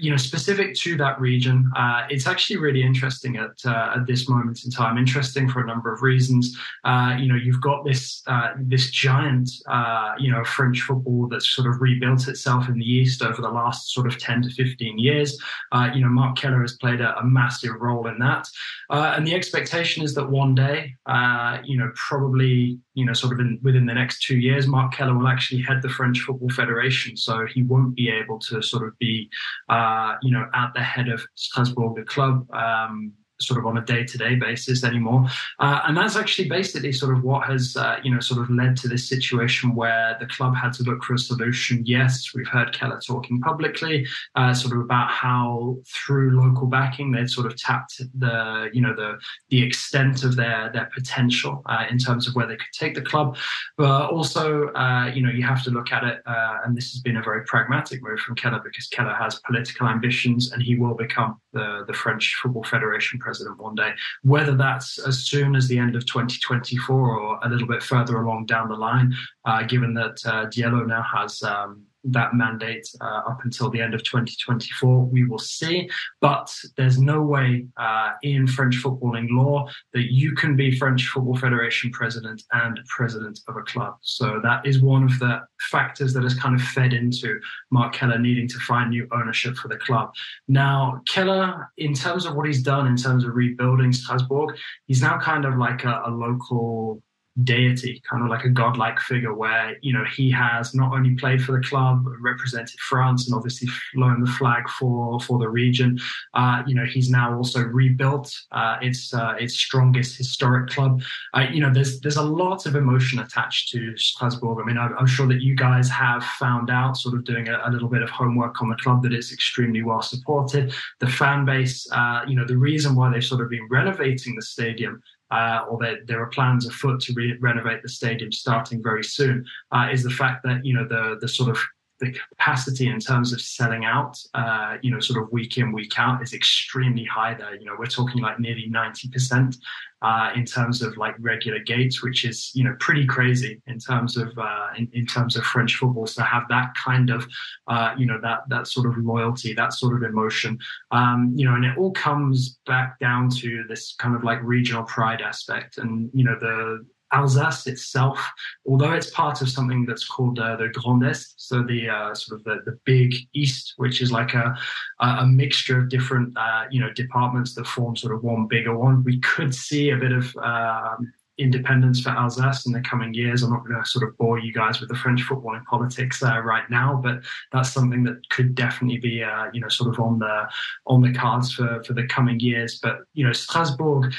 you know, specific to that region, it's actually really interesting at at this moment in time. Interesting for a number of reasons. you know, you've got this this giant uh, you know, French football that's sort of rebuilt itself in the East over the last sort of 10 to 15 years. Uh, you know, Marc Keller has played a, a massive role in that. Uh, and the expectation is that one day, uh, you know, probably, you know, sort of in, within the next two years, Marc Keller will actually head the French Football Federation. So he won't be able to sort of be, uh, you know, at the head of Strasbourg, the club. Um, sort of on a day-to-day basis anymore. Uh, and that's actually basically sort of what has, uh, you know, sort of led to this situation where the club had to look for a solution. Yes, we've heard Keller talking publicly, uh, sort of about how through local backing they'd sort of tapped the, you know, the the extent of their their potential uh, in terms of where they could take the club. But also, uh, you know, you have to look at it, uh, and this has been a very pragmatic move from Keller because Keller has political ambitions and he will become the the French Football Federation president president one day. Whether that's as soon as the end of 2024 or a little bit further along down the line, uh, given that uh, Diallo now has um, that mandate uh, up until the end of 2024. We will see. But there's no way uh, in French footballing law that you can be French Football Federation president and president of a club. So that is one of the factors that has kind of fed into Marc Keller needing to find new ownership for the club. Now, Keller, in terms of what he's done in terms of rebuilding Strasbourg, he's now kind of like a, a local deity, kind of like a godlike figure, where you know he has not only played for the club, represented France, and obviously flown the flag for for the region. Uh, you know he's now also rebuilt uh, its uh, its strongest historic club. Uh, you know there's there's a lot of emotion attached to Strasbourg. I mean I'm, I'm sure that you guys have found out, sort of doing a, a, little bit of homework on the club, that it's extremely well supported. The fan base, uh, you know, the reason why they've sort of been renovating the stadium uh, or there, there are plans afoot to re- renovate the stadium starting very soon, uh, is the fact that you know the the sort of the capacity in terms of selling out, uh, you know, sort of week in, week out is extremely high there. You know, we're talking like nearly 90% uh, in terms of like regular gates, which is, you know, pretty crazy in terms of, uh, in, in terms of French football. So have that kind of, uh, you know, that, that sort of loyalty, that sort of emotion, um, you know, and it all comes back down to this kind of like regional pride aspect and, you know, the, Alsace itself, although it's part of something that's called uh, the Grand Est, so the uh, sort of the, the big East, which is like a a mixture of different uh, you know departments that form sort of one bigger one. We could see a bit of um, independence for Alsace in the coming years. I'm not going to sort of bore you guys with the French footballing politics uh, right now, but that's something that could definitely be, uh, you know, sort of on the on the cards for for the coming years. But you know, Strasbourg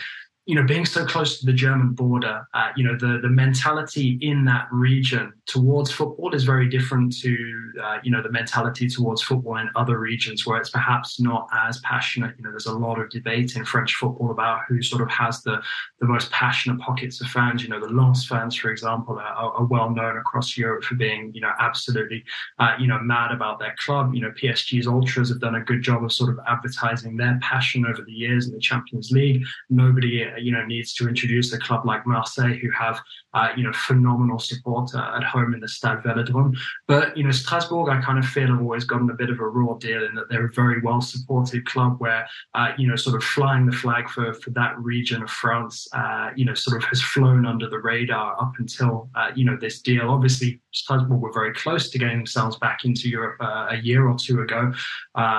you know, being so close to the German border, uh, you know, the the mentality in that region towards football is very different to, uh, you know, the mentality towards football in other regions where it's perhaps not as passionate. You know, there's a lot of debate in French football about who sort of has the the most passionate pockets of fans. You know, the Lens fans, for example, are, are well known across Europe for being, you know, absolutely, uh, you know, mad about their club. You know, PSG's ultras have done a good job of sort of advertising their passion over the years in the Champions League. Nobody you know needs to introduce a club like Marseille, who have uh, you know phenomenal support uh, at home in the Stade Velodrome. But you know Strasbourg, I kind of feel have always gotten a bit of a raw deal in that they're a very well supported club where uh, you know sort of flying the flag for for that region of France, uh, you know sort of has flown under the radar up until uh, you know this deal. Obviously, Strasbourg were very close to getting themselves back into Europe uh, a year or two ago.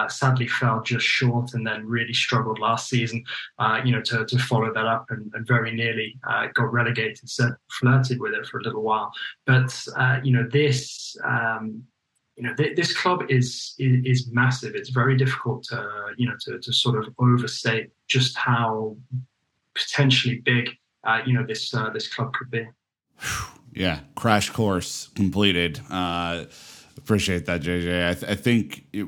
sadly, fell just short and then really struggled last season. you know to to follow that up and, and very nearly uh, got relegated. So flirted with it for a little while, but uh, you know this. Um, you know th- this club is, is, is massive. It's very difficult to you know to, to sort of overstate just how potentially big uh, you know this uh, this club could be. <sighs> <sighs> Yeah, crash course completed. Uh, appreciate that, JJ. I, th- I think it,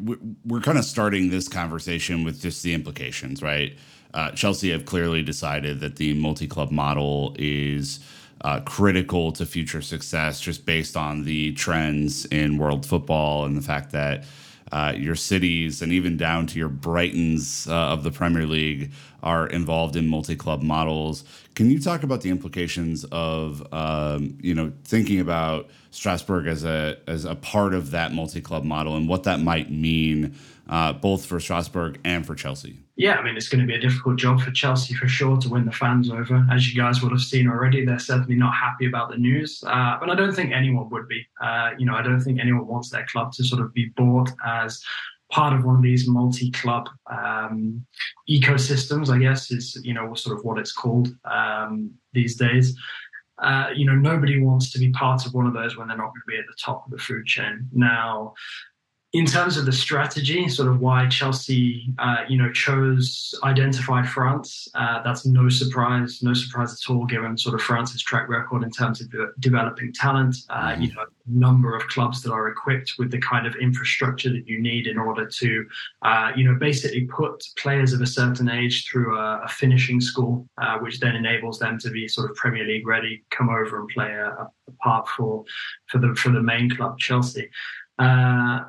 we're kind of starting this conversation with just the implications, right? uh, Chelsea have clearly decided that the multi club model is uh, critical to future success just based on the trends in world football and the fact that uh, your cities and even down to your Brightons uh, of the Premier League are involved in multi-club models. Can you talk about the implications of um, you know thinking about Strasbourg as a as a part of that multi-club model and what that might mean uh, both for Strasbourg and for Chelsea? Yeah, I mean, it's going to be a difficult job for Chelsea for sure to win the fans over. As you guys would have seen already, they're certainly not happy about the news. Uh, but I don't think anyone would be. Uh, you know, I don't think anyone wants their club to sort of be bought as part of one of these multi-club um, ecosystems. I guess is you know sort of what it's called um, these days. Uh, you know, nobody wants to be part of one of those when they're not going to be at the top of the food chain. Now, in terms of the strategy, sort of why Chelsea, uh, you know, chose identify France, uh, that's no surprise, no surprise at all, given sort of France's track record in terms of de- developing talent. Uh, mm-hmm. You know, number of clubs that are equipped with the kind of infrastructure that you need in order to, uh, you know, basically put players of a certain age through a, a finishing school, uh, which then enables them to be sort of Premier League ready, come over and play a, a part for for the for the main club, Chelsea. Uh,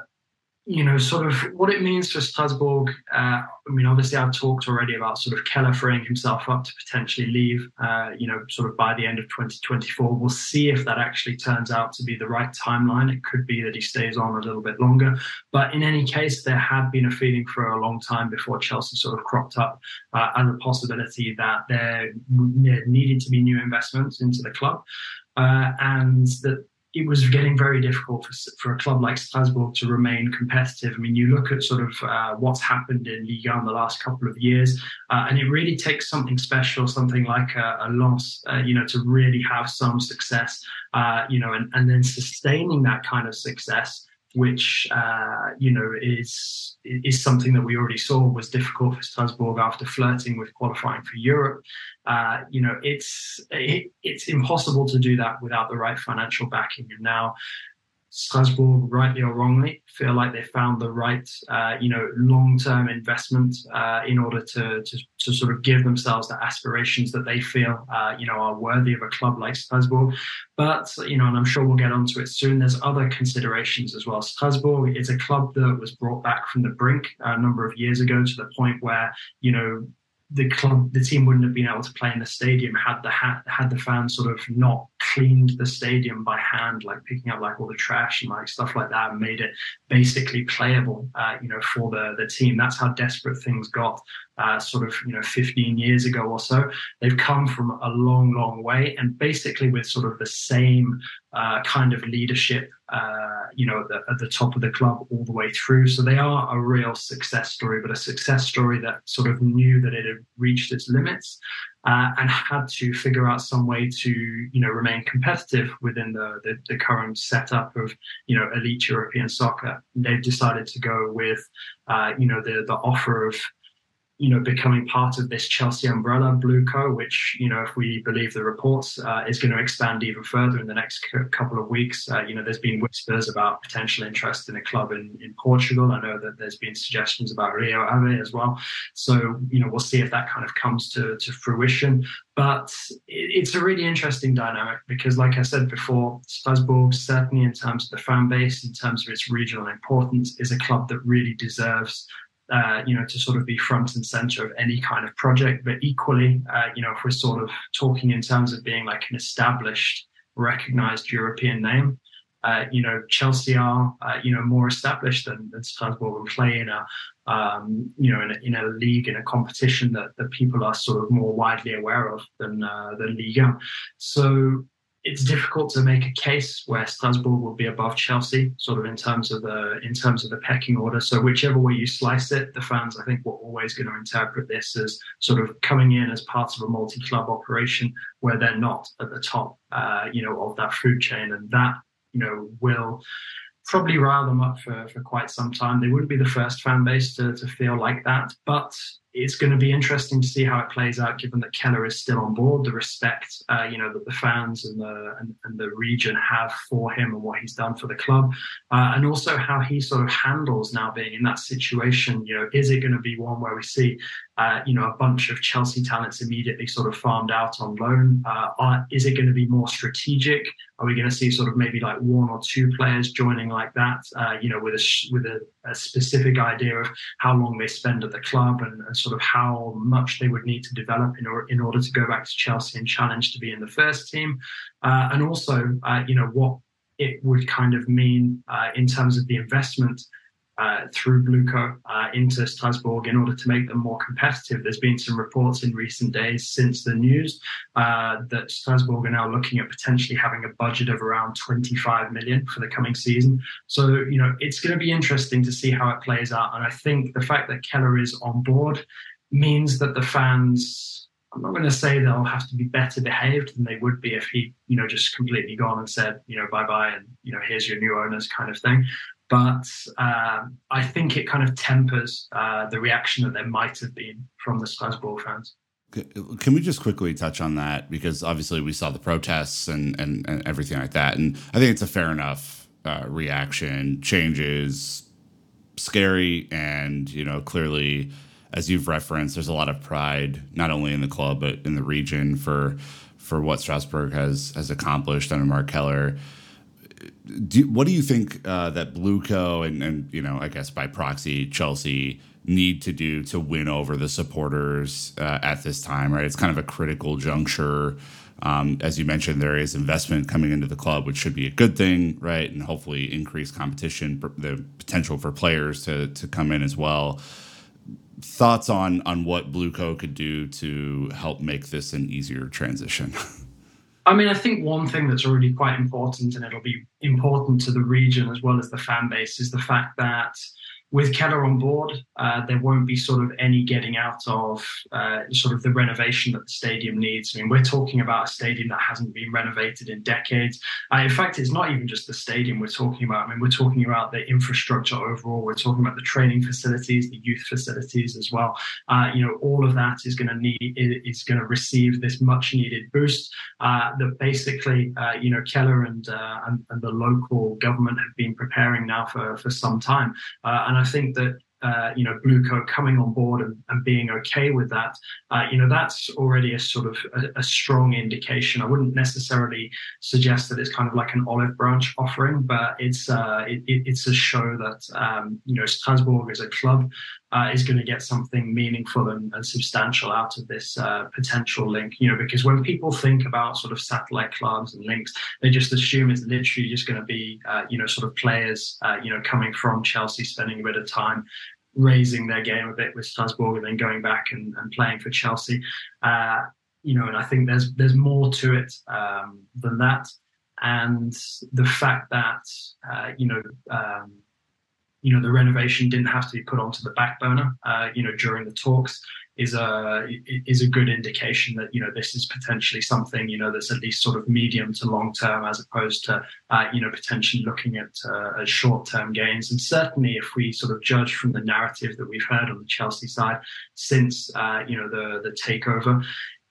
you know, sort of what it means for Strasbourg. Uh, I mean, obviously, I've talked already about sort of Keller freeing himself up to potentially leave, uh, you know, sort of by the end of 2024. We'll see if that actually turns out to be the right timeline. It could be that he stays on a little bit longer. But in any case, there had been a feeling for a long time before Chelsea sort of cropped up uh, as a possibility that there needed to be new investments into the club. Uh, and that it was getting very difficult for, for a club like Strasbourg to remain competitive. I mean, you look at sort of uh, what's happened in Liga in the last couple of years, uh, and it really takes something special, something like a, a uh, you know, to really have some success, uh, you know, and, and then sustaining that kind of success which uh, you know is is something that we already saw was difficult for Strasbourg after flirting with qualifying for Europe. Uh, you know, it's it, it's impossible to do that without the right financial backing. And now, Strasbourg, rightly or wrongly, feel like they found the right, uh, you know, long-term investment uh, in order to, to, to sort of give themselves the aspirations that they feel, uh, you know, are worthy of a club like Strasbourg. But you know, and I'm sure we'll get onto it soon. There's other considerations as well. Strasbourg is a club that was brought back from the brink a number of years ago to the point where you know the club, the team wouldn't have been able to play in the stadium had the had, had the fans sort of not cleaned the stadium by hand, like picking up like all the trash and like stuff like that, and made it basically playable, uh, you know, for the the team. That's how desperate things got, uh, sort of you know 15 years ago or so. They've come from a long, long way, and basically with sort of the same uh, kind of leadership uh, you know, at the, at the, top of the club all the way through. So they are a real success story, but a success story that sort of knew that it had reached its limits uh, and had to figure out some way to, you know, remain competitive within the, the, the current setup of, you know, elite European soccer. They've decided to go with, uh, you know, the the offer of you know, becoming part of this Chelsea umbrella, Blueco, which, you know, if we believe the reports, uh, is going to expand even further in the next c- couple of weeks. Uh, you know, there's been whispers about potential interest in a club in, in Portugal. I know that there's been suggestions about Rio Ave as well. So, you know, we'll see if that kind of comes to, to fruition. But it's a really interesting dynamic because, like I said before, Strasbourg, certainly in terms of the fan base, in terms of its regional importance, is a club that really deserves uh, you know, to sort of be front and center of any kind of project. But equally, uh, you know, if we're sort of talking in terms of being like an established, recognized European name, uh, you know, Chelsea are, uh, you know, more established than, than Strasbourg and play in a, um, you know, in a, in a, league, in a competition that, that people are sort of more widely aware of than, uh, than Liga. So it's difficult to make a case where Strasbourg will be above Chelsea, sort of in terms of the in terms of the pecking order. So whichever way you slice it, the fans I think were always going to interpret this as sort of coming in as part of a multi-club operation where they're not at the top, uh, you know, of that food chain, and that you know will probably rile them up for, for quite some time. They wouldn't be the first fan base to, to feel like that, but it's going to be interesting to see how it plays out, given that Keller is still on board. The respect, uh, you know, that the fans and the and, and, the region have for him and what he's done for the club, uh, and also how he sort of handles now being in that situation. You know, is it going to be one where we see, uh, you know, a bunch of Chelsea talents immediately sort of farmed out on loan? Uh, are, is it going to be more strategic? Are we going to see sort of maybe like one or two players joining like that? Uh, you know, with a with a, a, specific idea of how long they spend at the club and, and sort of how much they would need to develop in, or, in order to go back to Chelsea and challenge to be in the first team, uh, and also uh, you know what it would kind of mean uh, in terms of the investment uh, through Blueco uh, into Strasbourg in order to make them more competitive. There's been some reports in recent days since the news uh, that Strasbourg are now looking at potentially having a budget of around 25 million for the coming season. So, you know, it's going to be interesting to see how it plays out. And I think the fact that Keller is on board means that the fans I'm not going to say they'll have to be better behaved than they would be if he, you know, just completely gone and said, you know, bye bye and, you know, here's your new owners kind of thing but um, I think it kind of tempers uh, the reaction that there might have been from the Strasbourg fans. Can we just quickly touch on that because obviously we saw the protests and and, and everything like that, and I think it's a fair enough uh, reaction. Changes scary, and you know clearly, as you've referenced, there's a lot of pride not only in the club but in the region for for what Strasbourg has has accomplished under Marc Keller do, what do you think uh, that Blueco and, and you know I guess by proxy Chelsea need to do to win over the supporters uh, at this time? Right, it's kind of a critical juncture. Um, as you mentioned, there is investment coming into the club, which should be a good thing, right? And hopefully increase competition, the potential for players to to come in as well. Thoughts on on what Blueco could do to help make this an easier transition? <laughs> I mean, I think one thing that's already quite important, and it'll be important to the region as well as the fan base, is the fact that with Keller on board, uh, there won't be sort of any getting out of uh, sort of the renovation that the stadium needs. I mean, we're talking about a stadium that hasn't been renovated in decades. Uh, in fact, it's not even just the stadium we're talking about. I mean, we're talking about the infrastructure overall. We're talking about the training facilities, the youth facilities as well. Uh, you know, all of that is going to need is going to receive this much needed boost. Uh, that basically, uh, you know, Keller and, and, and the local government have been preparing now for for some time, and and I think that uh, you know Blueco coming on board and, and being okay with that, uh, you know that's already a sort of a, a, strong indication. I wouldn't necessarily suggest that it's kind of like an olive branch offering, but it's uh, it, it's a show that um, you know Strasbourg is a club uh, is going to get something meaningful and, and substantial out of this uh, potential link. You know, because when people think about sort of satellite clubs and links, they just assume it's literally just going to be, uh, you know, sort of players, uh, you know, coming from Chelsea, spending a bit of time raising their game a bit with Strasbourg and then going back and, and playing for Chelsea. Uh, you know, and I think there's there's more to it um, than that. And the fact that uh, you know um, you know the renovation didn't have to be put onto the back burner. Uh, you know during the talks is a is a good indication that you know this is potentially something you know that's at least sort of medium to long term as opposed to uh, you know potentially looking at, uh, short term gains. And certainly if we sort of judge from the narrative that we've heard on the Chelsea side since uh, you know the the takeover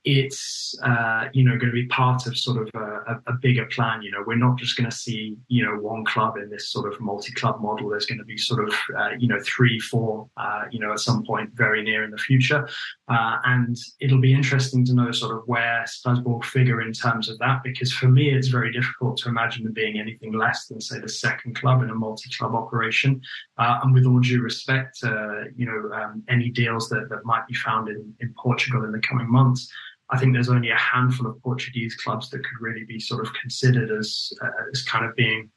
it's uh, you know going to be part of sort of a, a, bigger plan. You know, we're not just going to see you know one club in this sort of multi-club model. There's going to be sort of uh, you know three, four, uh, you know, at some point very near in the future, uh, and it'll be interesting to know sort of where Strasbourg figure in terms of that. Because for me, it's very difficult to imagine them being anything less than say the second club in a multi-club operation. Uh, and with all due respect, you know, um, any deals that, that might be found in, in Portugal in the coming months. I think there's only a handful of Portuguese clubs that could really be sort of considered as uh, as kind of being,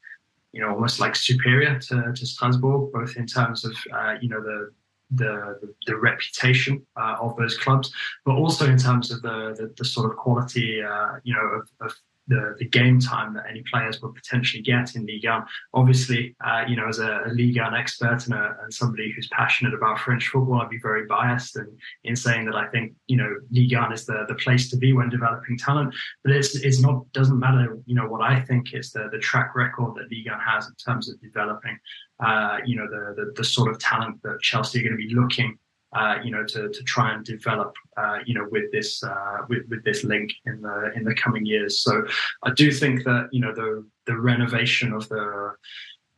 you know, almost like superior to, to Strasbourg, both in terms of uh, you know the the the reputation uh, of those clubs, but also in terms of the the, the sort of quality, uh, you know, of, of the, the game time that any players will potentially get in Ligue 1. Obviously, uh, you know, as a, a Ligue 1 expert and, a, and, somebody who's passionate about French football, I'd be very biased in, in saying that I think, you know, Ligue 1 is the, the place to be when developing talent. But it's, it's not, doesn't matter, you know, what I think is the, the track record that Ligue 1 has in terms of developing, uh, you know, the, the, the sort of talent that Chelsea are going to be looking uh, you know, to, to try and develop, uh, you know, with this uh, with, with this link in the in the coming years. So I do think that you know the the renovation of the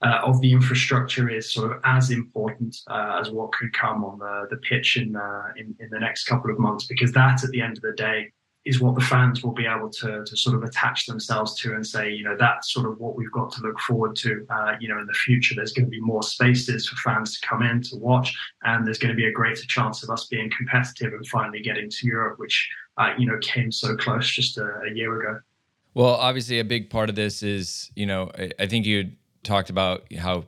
uh, of the infrastructure is sort of as important uh, as what could come on the the pitch in, in in the next couple of months, because that at the end of the day is what the fans will be able to, to sort of attach themselves to and say, you know, that's sort of what we've got to look forward to, uh, you know, in the future. There's going to be more spaces for fans to come in to watch, and there's going to be a greater chance of us being competitive and finally getting to Europe, which, uh, you know, came so close just a, a, year ago. Well, obviously, a big part of this is, you know, I, I think you talked about how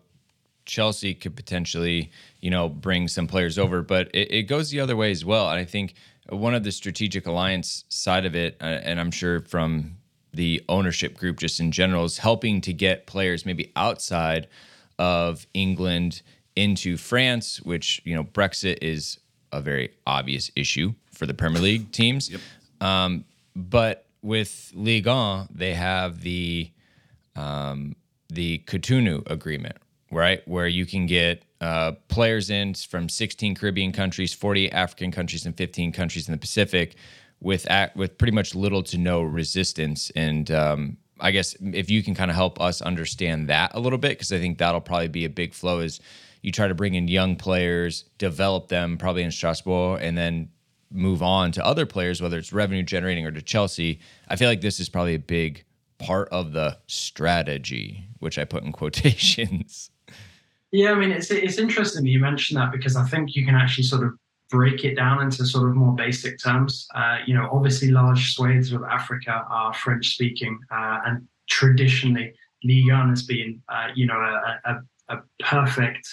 Chelsea could potentially, you know, bring some players over, but it, it goes the other way as well. And I think one of the strategic alliance side of it, uh, and I'm sure from the ownership group just in general, is helping to get players maybe outside of England into France, which you know Brexit is a very obvious issue for the Premier League teams. Yep. Um, but with Ligue 1, they have the um, the Cotonou agreement, right, where you can get uh, players in from 16 Caribbean countries, 40 African countries, and 15 countries in the Pacific, with with pretty much little to no resistance. And um, I guess if you can kind of help us understand that a little bit, because I think that'll probably be a big flow. Is you try to bring in young players, develop them probably in Strasbourg, and then move on to other players, whether it's revenue generating or to Chelsea. I feel like this is probably a big part of the strategy, which I put in <laughs> quotations. Yeah, I mean, it's it's interesting you mentioned that because I think you can actually sort of break it down into sort of more basic terms. Uh, you know, obviously, large swathes of Africa are French speaking, uh, and traditionally, Ligue 1 has been, uh, you know, a, a, a perfect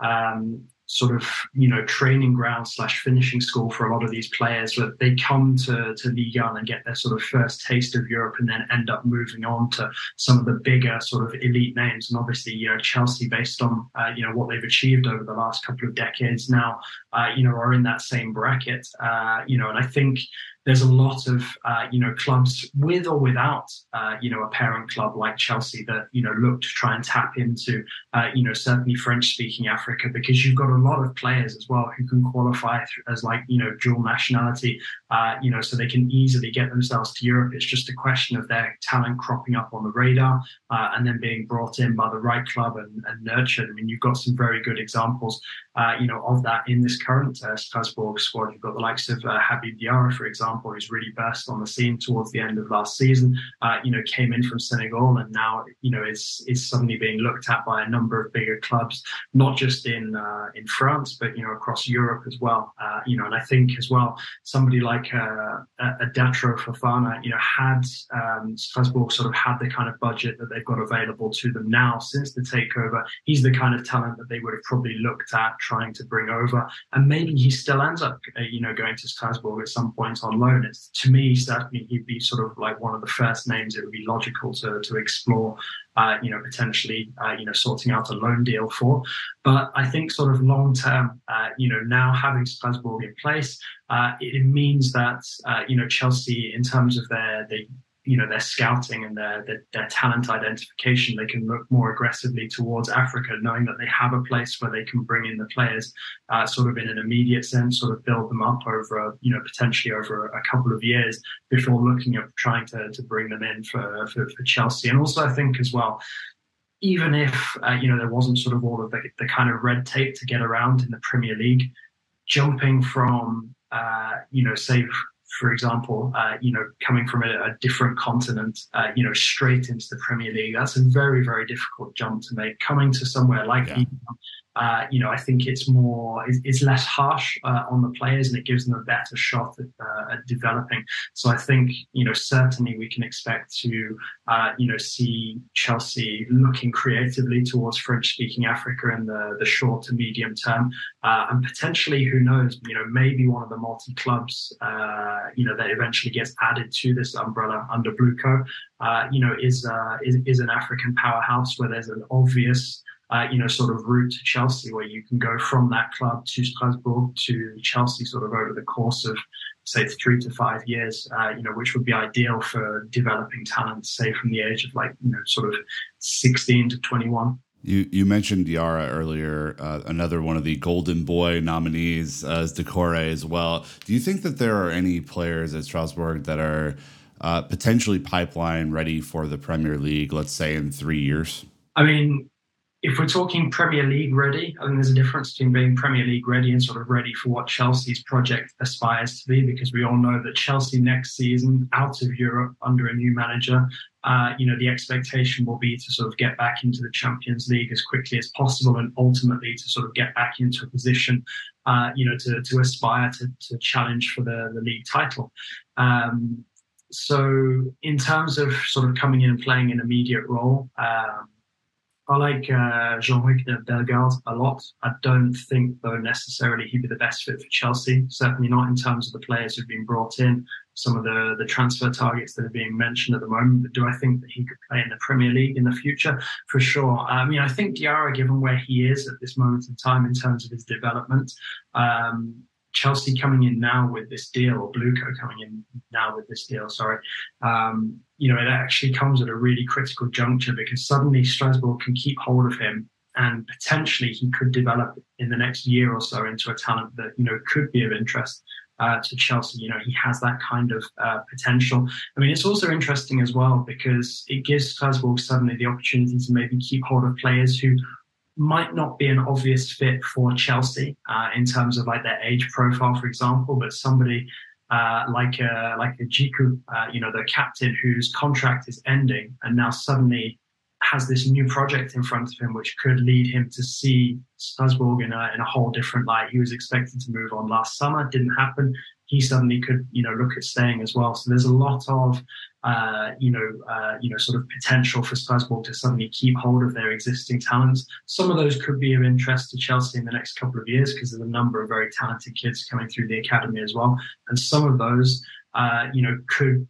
um, sort of you know training ground slash finishing school for a lot of these players that they come to to Ligue 1 and get their sort of first taste of Europe and then end up moving on to some of the bigger sort of elite names. And obviously you know Chelsea based on uh, you know what they've achieved over the last couple of decades now uh, you know are in that same bracket uh, you know. And I think there's a lot of uh, you know clubs with or without uh, you know a parent club like Chelsea that you know look to try and tap into uh, you know certainly French speaking Africa because you've got a lot of players as well who can qualify as like you know dual nationality uh, you know so they can easily get themselves to Europe. It's just a question of their talent cropping up on the radar uh, and then being brought in by the right club and, and, nurtured. I mean you've got some very good examples uh, you know of that in this current Strasbourg squad. You've got the likes of Habib Diarra for example example, who's really burst on the scene towards the end of last season. Uh, you know, came in from Senegal and now you know is is suddenly being looked at by a number of bigger clubs, not just in uh, in France, but you know across Europe as well. Uh, you know, and I think as well somebody like uh, a Datro Fofana, you know, had um, Strasbourg sort of had the kind of budget that they've got available to them now since the takeover. He's the kind of talent that they would have probably looked at trying to bring over, and maybe he still ends up, uh, you know, going to Strasbourg at some point on to me, certainly he'd be sort of like one of the first names it would be logical to, to explore, uh, you know, potentially, uh, you know, sorting out a loan deal for. But I think sort of long term, uh, you know, now having Strasbourg in place, uh, it means that, uh, you know, Chelsea, in terms of their, their you know their scouting and their, their, their talent identification they can look more aggressively towards africa knowing that they have a place where they can bring in the players uh, sort of in an immediate sense sort of build them up over you know potentially over a couple of years before looking at trying to, to bring them in for, for, for chelsea. And also i think as well even if uh, you know there wasn't sort of all of the, the kind of red tape to get around in the premier league jumping from uh, you know say for example, uh, you know, coming from a, a different continent, uh, you know, straight into the Premier League, that's a very, very difficult jump to make. Coming to somewhere like yeah uh, you know, I think it's more, it's, less harsh uh, on the players and it gives them a better shot at, uh, at, developing. So I think, you know, certainly we can expect to, uh, you know, see Chelsea looking creatively towards French speaking Africa in the, the short to medium term. Uh, and potentially, who knows, you know, maybe one of the multi clubs, uh, you know, that eventually gets added to this umbrella under Blueco, you know, is, is, is an African powerhouse where there's an obvious, uh, you know, sort of route to Chelsea, where you can go from that club to Strasbourg to Chelsea, sort of over the course of say three to five years, uh, you know, which would be ideal for developing talent, say from the age of like you know, sort of sixteen to twenty-one. You you mentioned Diarra earlier, uh, another one of the Golden Boy nominees uh, is Doucouré as well. Do you think that there are any players at Strasbourg that are uh, potentially pipeline ready for the Premier League, let's say in three years? I mean, if we're talking Premier League ready, I think there's a difference between being Premier League ready and sort of ready for what Chelsea's project aspires to be, because we all know that Chelsea next season, out of Europe under a new manager, uh, you know, the expectation will be to sort of get back into the Champions League as quickly as possible and ultimately to sort of get back into a position, uh, you know, to, to aspire to, to challenge for the, the league title. Um, so in terms of sort of coming in and playing an immediate role, um, I like uh, Jean-Luc Bellegarde a lot. I don't think, though, necessarily he'd be the best fit for Chelsea. Certainly not in terms of the players who've been brought in, some of the, the transfer targets that are being mentioned at the moment. But do I think that he could play in the Premier League in the future? For sure. I mean, I think Diarra, given where he is at this moment in time in terms of his development, um, Chelsea coming in now with this deal, or Blueco coming in now with this deal, sorry, um, you know, it actually comes at a really critical juncture because suddenly Strasbourg can keep hold of him and potentially he could develop in the next year or so into a talent that, you know, could be of interest uh, to Chelsea. You know, he has that kind of uh, potential. I mean, it's also interesting as well because it gives Strasbourg suddenly the opportunity to maybe keep hold of players who might not be an obvious fit for Chelsea uh, in terms of like their age profile, for example, but somebody uh, like a, like a Djiku, uh, you know, the captain whose contract is ending, and now suddenly has this new project in front of him, which could lead him to see Strasbourg in a, in a whole different light. He was expected to move on last summer, didn't happen. He suddenly could, you know, look at staying as well. So there's a lot of, uh, you know, uh, you know, sort of potential for Strasbourg to suddenly keep hold of their existing talents. Some of those could be of interest to Chelsea in the next couple of years because there's a number of very talented kids coming through the academy as well, and some of those, uh, you know, could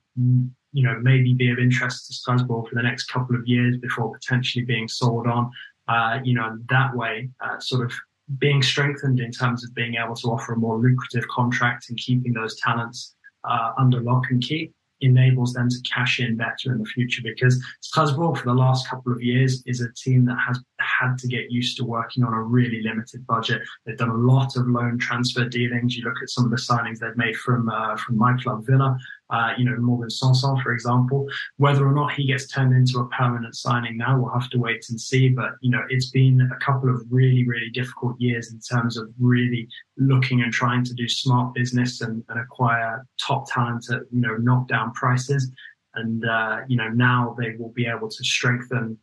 you know, maybe be of interest to Strasbourg for the next couple of years before potentially being sold on. Uh, you know, that way, uh, sort of being strengthened in terms of being able to offer a more lucrative contract and keeping those talents uh, under lock and key enables them to cash in better in the future because Strasbourg for the last couple of years is a team that has had to get used to working on a really limited budget. They've done a lot of loan transfer dealings. You look at some of the signings they've made from uh, from my club Villa, uh, you know, Morgan Sanson, for example. Whether or not he gets turned into a permanent signing now, we'll have to wait and see. But, you know, it's been a couple of really, really difficult years in terms of really looking and trying to do smart business and, and acquire top talent at, you know, knockdown prices. And, uh, you know, now they will be able to strengthen,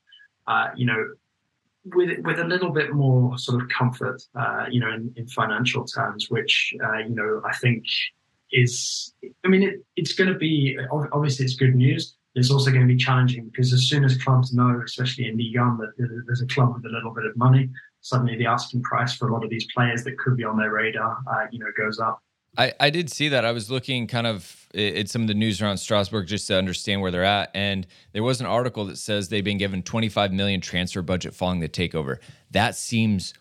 uh, you know, with with a little bit more sort of comfort, uh, you know, in, in financial terms, which uh, you know I think is, I mean, it, it's going to be, obviously, it's good news. It's also going to be challenging because as soon as clubs know, especially in the young, that there's a club with a little bit of money, suddenly the asking price for a lot of these players that could be on their radar, uh, you know, goes up. I, I did see that. I was looking kind of at some of the news around Strasbourg just to understand where they're at. And there was an article that says they've been given 25 million transfer budget following the takeover. That seems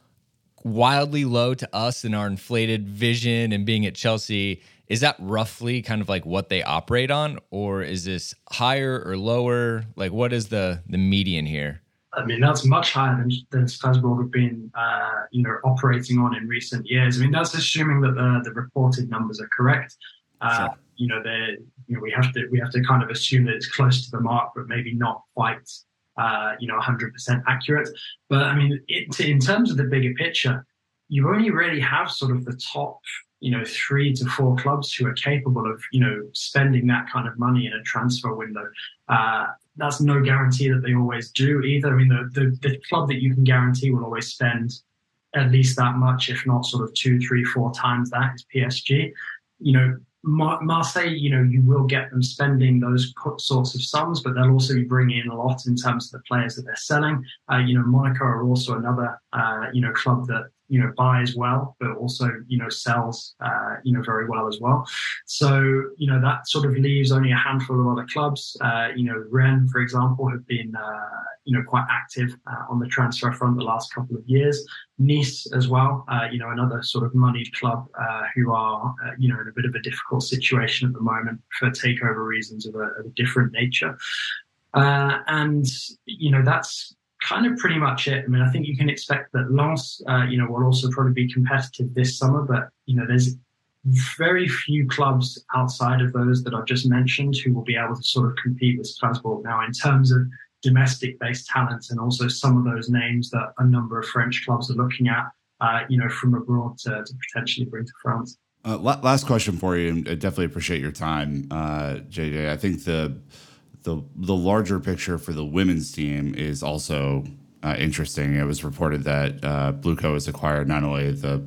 wildly low to us in our inflated vision and being at Chelsea. Is that roughly kind of like what they operate on, or is this higher or lower? Like, what is the the median here? I mean, that's much higher than, than Strasbourg have been, uh, you know, operating on in recent years. I mean, that's assuming that the, the reported numbers are correct. Uh, sure. You know, they, you know, we have to we have to kind of assume that it's close to the mark, but maybe not quite, uh, you know, 100% accurate. But I mean, it, in terms of the bigger picture, you only really have sort of the top you know three to four clubs who are capable of you know spending that kind of money in a transfer window. That's no guarantee that they always do either. I mean, the, the, the club that you can guarantee will always spend at least that much, if not sort of two, three, four times that is PSG. You know, Mar- Marseille, you know, you will get them spending those sorts of sums, but they'll also be bringing in a lot in terms of the players that they're selling. Uh, you know, Monaco are also another, uh, you know, club that you know buys well, but also you know sells uh, you know very well as well. So you know that sort of leaves only a handful of other clubs. Uh, you know, Rennes, for example, have been uh, you know quite active uh, on the transfer front the last couple of years. Nice as well, uh, you know, another sort of moneyed club uh, who are you know in a bit of a difficult situation at the moment for takeover reasons of a, of a different nature. and you know that's kind of pretty much it. I mean, I think you can expect that Lens, uh, you know, will also probably be competitive this summer, but you know, there's very few clubs outside of those that I've just mentioned who will be able to sort of compete with Strasbourg now in terms of domestic based talents and also some of those names that a number of French clubs are looking at, uh, you know, from abroad to, to potentially bring to France. Uh, last question for you, and I definitely appreciate your time, uh, JJ. I think the the the larger picture for the women's team is also uh, interesting. It was reported that uh, Blueco has acquired not only the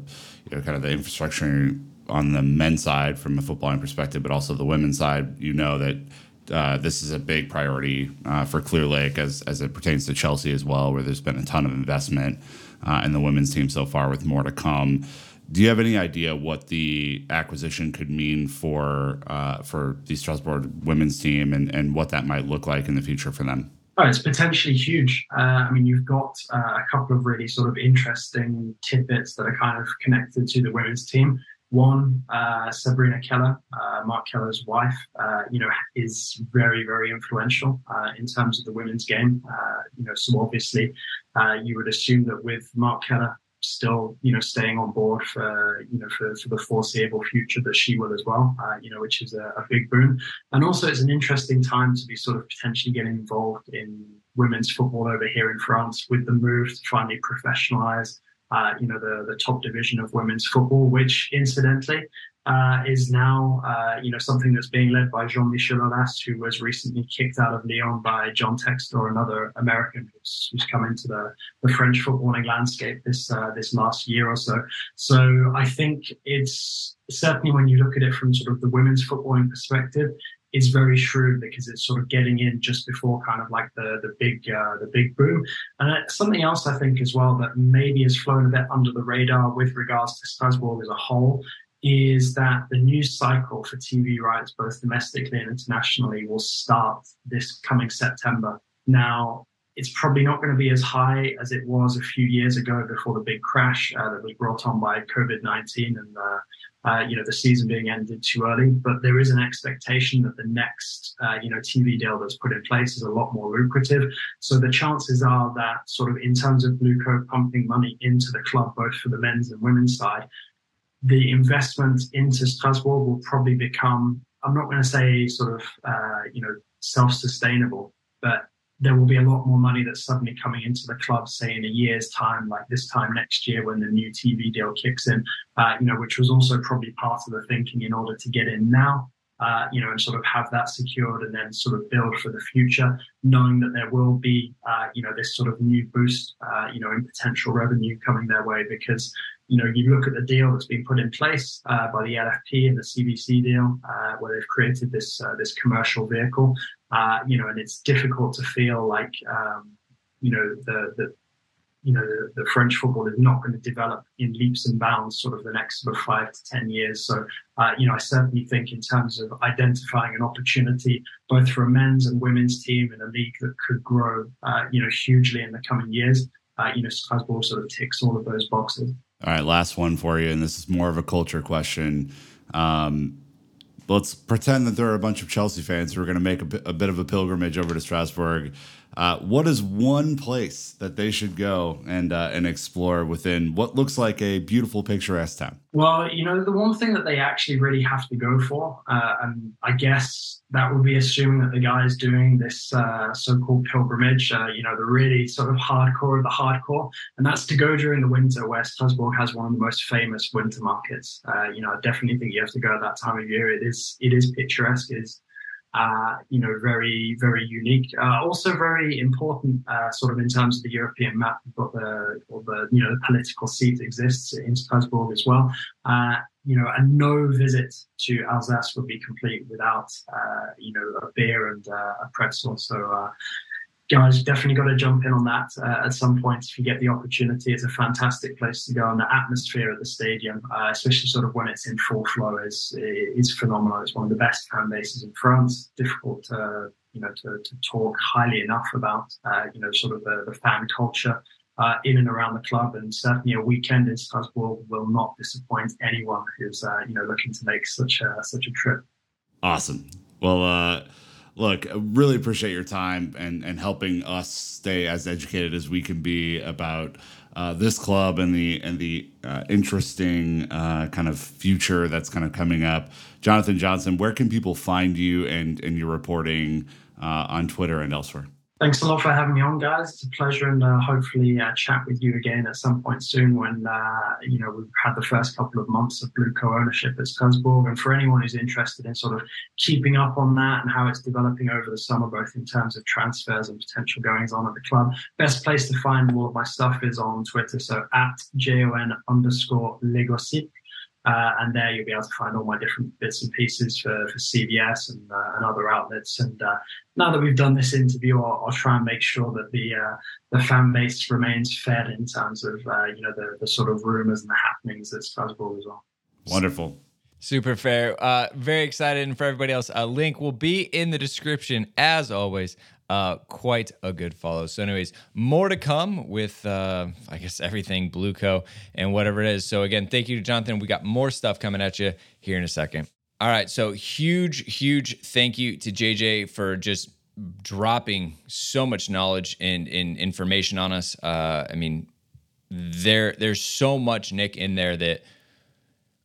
you know, kind of the infrastructure on the men's side from a footballing perspective, but also the women's side. You know that uh, this is a big priority uh, for Clearlake as as it pertains to Chelsea as well, where there's been a ton of investment uh, in the women's team so far, with more to come. Do you have any idea what the acquisition could mean for uh, for the Strasbourg women's team and, and what that might look like in the future for them? Oh, it's potentially huge. Uh, I mean, you've got uh, a couple of really sort of interesting tidbits that are kind of connected to the women's team. One, uh, Sabrina Keller, uh, Marc Keller's wife, uh, you know, is very, very influential in terms of the women's game. you know, so obviously, you would assume that with Marc Keller still, you know, staying on board for, you know, for, for the foreseeable future that she will as well, uh, you know, which is a, a, big boon. And also it's an interesting time to be sort of potentially getting involved in women's football over here in France with the move to finally professionalize, uh, you know, the, the top division of women's football, which incidentally, uh, is now, uh, you know, something that's being led by Jean-Michel Aulas, who was recently kicked out of Lyon by John Textor, another American who's, who's come into the, the French footballing landscape this uh, this last year or so. So I think it's certainly when you look at it from sort of the women's footballing perspective, is very shrewd because it's sort of getting in just before kind of like the the big uh, the big boom. And something else I think as well that maybe has flown a bit under the radar with regards to Strasbourg as a whole is that the news cycle for TV rights, both domestically and internationally, will start this coming September. Now, it's probably not going to be as high as it was a few years ago before the big crash uh, that was brought on by COVID 19 and uh, uh, you know the season being ended too early. But there is an expectation that the next uh, you know TV deal that's put in place is a lot more lucrative. So the chances are that sort of in terms of Blueco pumping money into the club, both for the men's and women's side, the investment into Strasbourg will probably become, I'm not going to say sort of, uh, you know, self-sustainable, but there will be a lot more money that's suddenly coming into the club, say in a year's time, like this time next year when the new TV deal kicks in, uh, you know, which was also probably part of the thinking in order to get in now. Uh, you know, and sort of have that secured and then sort of build for the future, knowing that there will be, uh, you know, this sort of new boost, uh, you know, in potential revenue coming their way because, you know, you look at the deal that's been put in place uh, by the LFP and the CVC deal, uh, where they've created this uh, this commercial vehicle, you know, and it's difficult to feel like, um, you know, the the you know, the, the, French football is not going to develop in leaps and bounds sort of the next sort of five to 10 years. So, uh, you know, I certainly think in terms of identifying an opportunity, both for a men's and women's team in a league that could grow, uh, you know, hugely in the coming years, uh, you know, Strasbourg sort of ticks all of those boxes. All right, last one for you. And this is more of a culture question. Um, let's pretend that there are a bunch of Chelsea fans who are going to make a, a bit of a pilgrimage over to Strasbourg uh, what is one place that they should go and uh, and explore within what looks like a beautiful, picturesque town? Well, you know, the one thing that they actually really have to go for, uh, and I guess that would be assuming that the guy is doing this uh, so-called pilgrimage, uh, you know, the really sort of hardcore of the hardcore, and that's to go during the winter, where Strasbourg has one of the most famous winter markets. Uh, you know, I definitely think you have to go at that time of year. It is it is picturesque. It is uh, you know, very, very unique. Uh, also very important, uh, sort of in terms of the European map. Got the, or the, you know, the political seat exists in Strasbourg as well. Uh, you know, and no visit to Alsace would be complete without, uh, you know, a beer and uh, a pretzel. So, guys, definitely got to jump in on that uh, at some point if you get the opportunity. It's a fantastic place to go, and the atmosphere at the stadium, uh, especially sort of when it's in full flow, is is phenomenal. It's one of the best fan bases in France. Difficult to you know to, to talk highly enough about uh, you know sort of the, the fan culture. Uh, in and around the club, and certainly a weekend in Strasbourg will not disappoint anyone who's uh, you know looking to make such a such a trip. Awesome. Well, uh, look, really appreciate your time and and helping us stay as educated as we can be about uh, this club and the and the uh, interesting uh, kind of future that's kind of coming up. Jonathan Johnson, where can people find you and and your reporting uh, on Twitter and elsewhere? Thanks a lot for having me on, guys. It's a pleasure, and uh, hopefully uh, chat with you again at some point soon when uh, you know we've had the first couple of months of Blueco ownership at Strasbourg. And for anyone who's interested in sort of keeping up on that and how it's developing over the summer, both in terms of transfers and potential goings on at the club, best place to find all of my stuff is on Twitter. So at jon underscore LeGossip. Uh, and there you'll be able to find all my different bits and pieces for, for CBS and, uh, and other outlets. And uh, now that we've done this interview, I'll, I'll try and make sure that the uh, the fan base remains fed in terms of uh, you know the, the sort of rumors and the happenings at Strasbourg as well. Wonderful. Super fair. Uh, very excited. And for everybody else, a link will be in the description as always. Uh, quite a good follow. So, anyways, more to come with, uh, I guess, everything Blue Blueco and whatever it is. So, again, thank you to Jonathan. We got more stuff coming at you here in a second. All right. So, huge, huge thank you to JJ for just dropping so much knowledge and, and information on us. Uh, I mean, there there's so much Nick in there that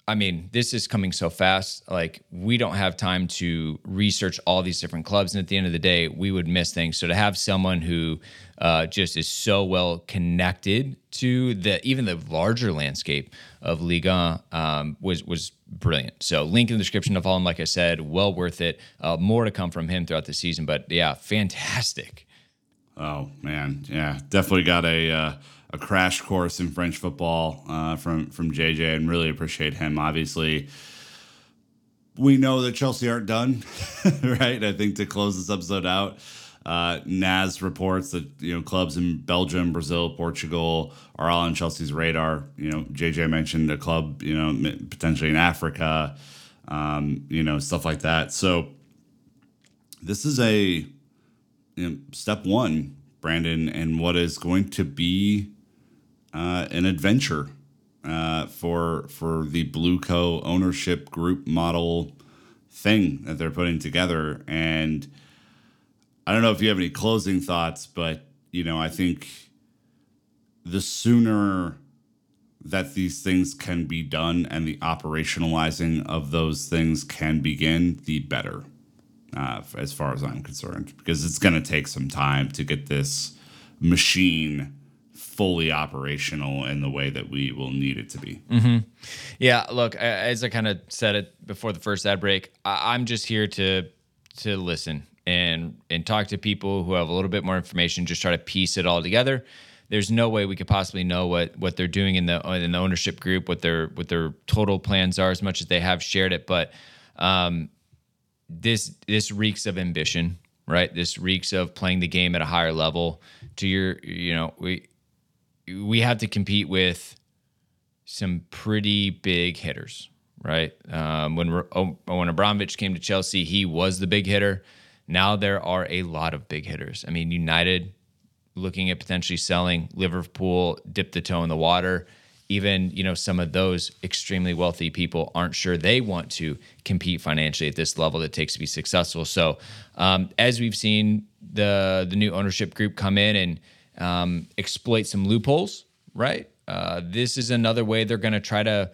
I mean, this is coming so fast. Like, we don't have time to research all these different clubs. And at the end of the day, we would miss things. So to have someone who uh, just is so well connected to the even the larger landscape of Liga um, was was brilliant. So link in the description to follow him. Like I said, well worth it. Uh, more to come from him throughout the season. But yeah, fantastic. Oh man, yeah, definitely got a. Uh a crash course in French football uh, from from JJ, and really appreciate him. Obviously, we know that Chelsea aren't done, <laughs> right? I think to close this episode out, uh, Naz reports that you know clubs in Belgium, Brazil, Portugal are all on Chelsea's radar. You know, JJ mentioned a club, you know, potentially in Africa, um, you know, stuff like that. So this is a you know, step one, Brandon, and what is going to be uh, an adventure uh, for for the Blueco ownership group model thing that they're putting together. And I don't know if you have any closing thoughts, but you know, I think the sooner that these things can be done and the operationalizing of those things can begin, the better, uh, as far as I'm concerned, because it's going to take some time to get this machine fully operational in the way that we will need it to be. Mm-hmm. Yeah, look, as I kind of said it before the first ad break, I- I'm just here to to listen and and talk to people who have a little bit more information. Just try to piece it all together. There's no way we could possibly know what what they're doing in the in the ownership group, what their what their total plans are, as much as they have shared it. But um, this this reeks of ambition, right? This reeks of playing the game at a higher level. To your, you know, we we have to compete with some pretty big hitters, right? Um, when oh, when Abramovich came to Chelsea, he was the big hitter. Now there are a lot of big hitters. I mean, United looking at potentially selling, Liverpool dip the toe in the water. Even you know some of those extremely wealthy people aren't sure they want to compete financially at this level that takes to be successful. So, um, as we've seen the the new ownership group come in and um, exploit some loopholes, right? Uh, this is another way they're going to try to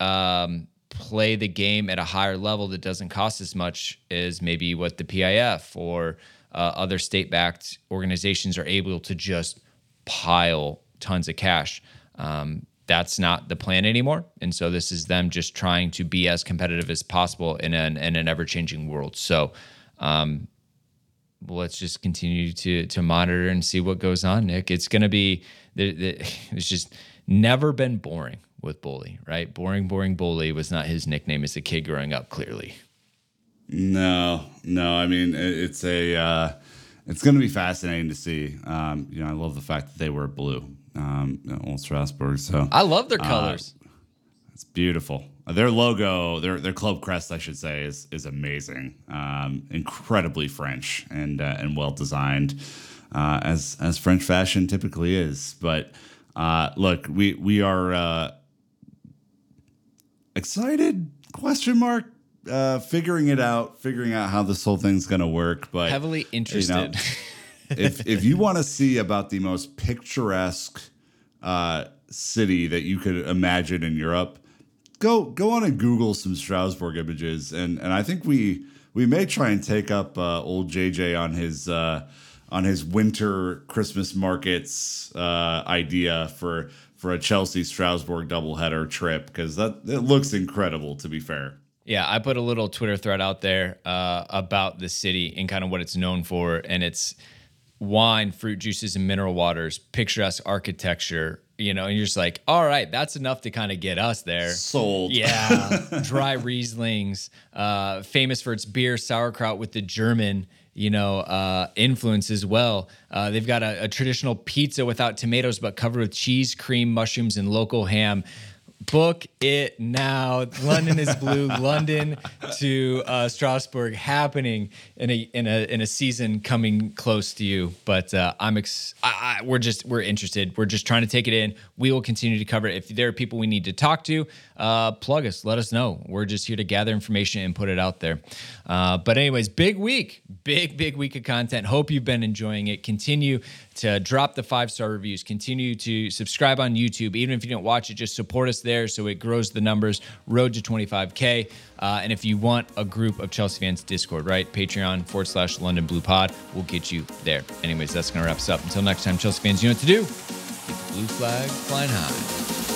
um, play the game at a higher level that doesn't cost as much as maybe what the PIF or uh, other state backed organizations are able to just pile tons of cash. Um, that's not the plan anymore. And so this is them just trying to be as competitive as possible in an, in an ever changing world. So, um, let's just continue to to monitor and see what goes on, Nick. It's going to be <laughs> it's just never been boring with Boehly, right? Boring, boring Boehly was not his nickname as a kid growing up. Clearly, no, no. I mean, it's a uh, it's going to be fascinating to see. Um, you know, I love the fact that they were blue, um, Old Strasbourg. So I love their uh, colors. Uh, it's beautiful. Their logo, their their club crest, I should say, is is amazing. Um, incredibly French and uh, and well designed, uh, as as French fashion typically is. But uh, look, we we are uh, excited? Question mark. Uh, figuring it out, figuring out how this whole thing's going to work. But heavily interested. You know, if if you want to see about the most picturesque uh, city that you could imagine in Europe go go on and Google some Strasbourg images, and and I think we we may try and take up uh, old JJ on his uh, on his winter Christmas markets uh, idea for for a Chelsea Strasbourg doubleheader trip because that it looks incredible. To be fair. Yeah, I put a little Twitter thread out there uh, about the city and kind of what it's known for, and it's wine, fruit juices, and mineral waters, picturesque architecture, you know, and you're just like, all right, that's enough to kind of get us there. Sold. Yeah. <laughs> Dry Rieslings, uh, famous for its beer, sauerkraut with the German, you know, uh, influence as well. Uh, they've got a, a traditional pizza without tomatoes, but covered with cheese, cream, mushrooms, and local ham book it now. London is blue. <laughs> London to uh, Strasbourg happening in a in a in a season coming close to you. But uh, I'm ex- I, I, we're just we're interested. We're just trying to take it in. We will continue to cover it. If there are people we need to talk to, uh, plug us. Let us know. We're just here to gather information and put it out there. Uh, but anyways, big week, big big week of content. Hope you've been enjoying it. Continue to drop the five star reviews. Continue to subscribe on YouTube, even if you don't watch it. Just support us there so it grows the numbers. Road to 25k. Uh, and if you want a group of Chelsea fans Discord, right? Patreon forward slash London Blue Pod will get you there. Anyways, that's gonna wrap us up. Until next time, Chelsea fans, you know what to do. Keep the blue flag flying high.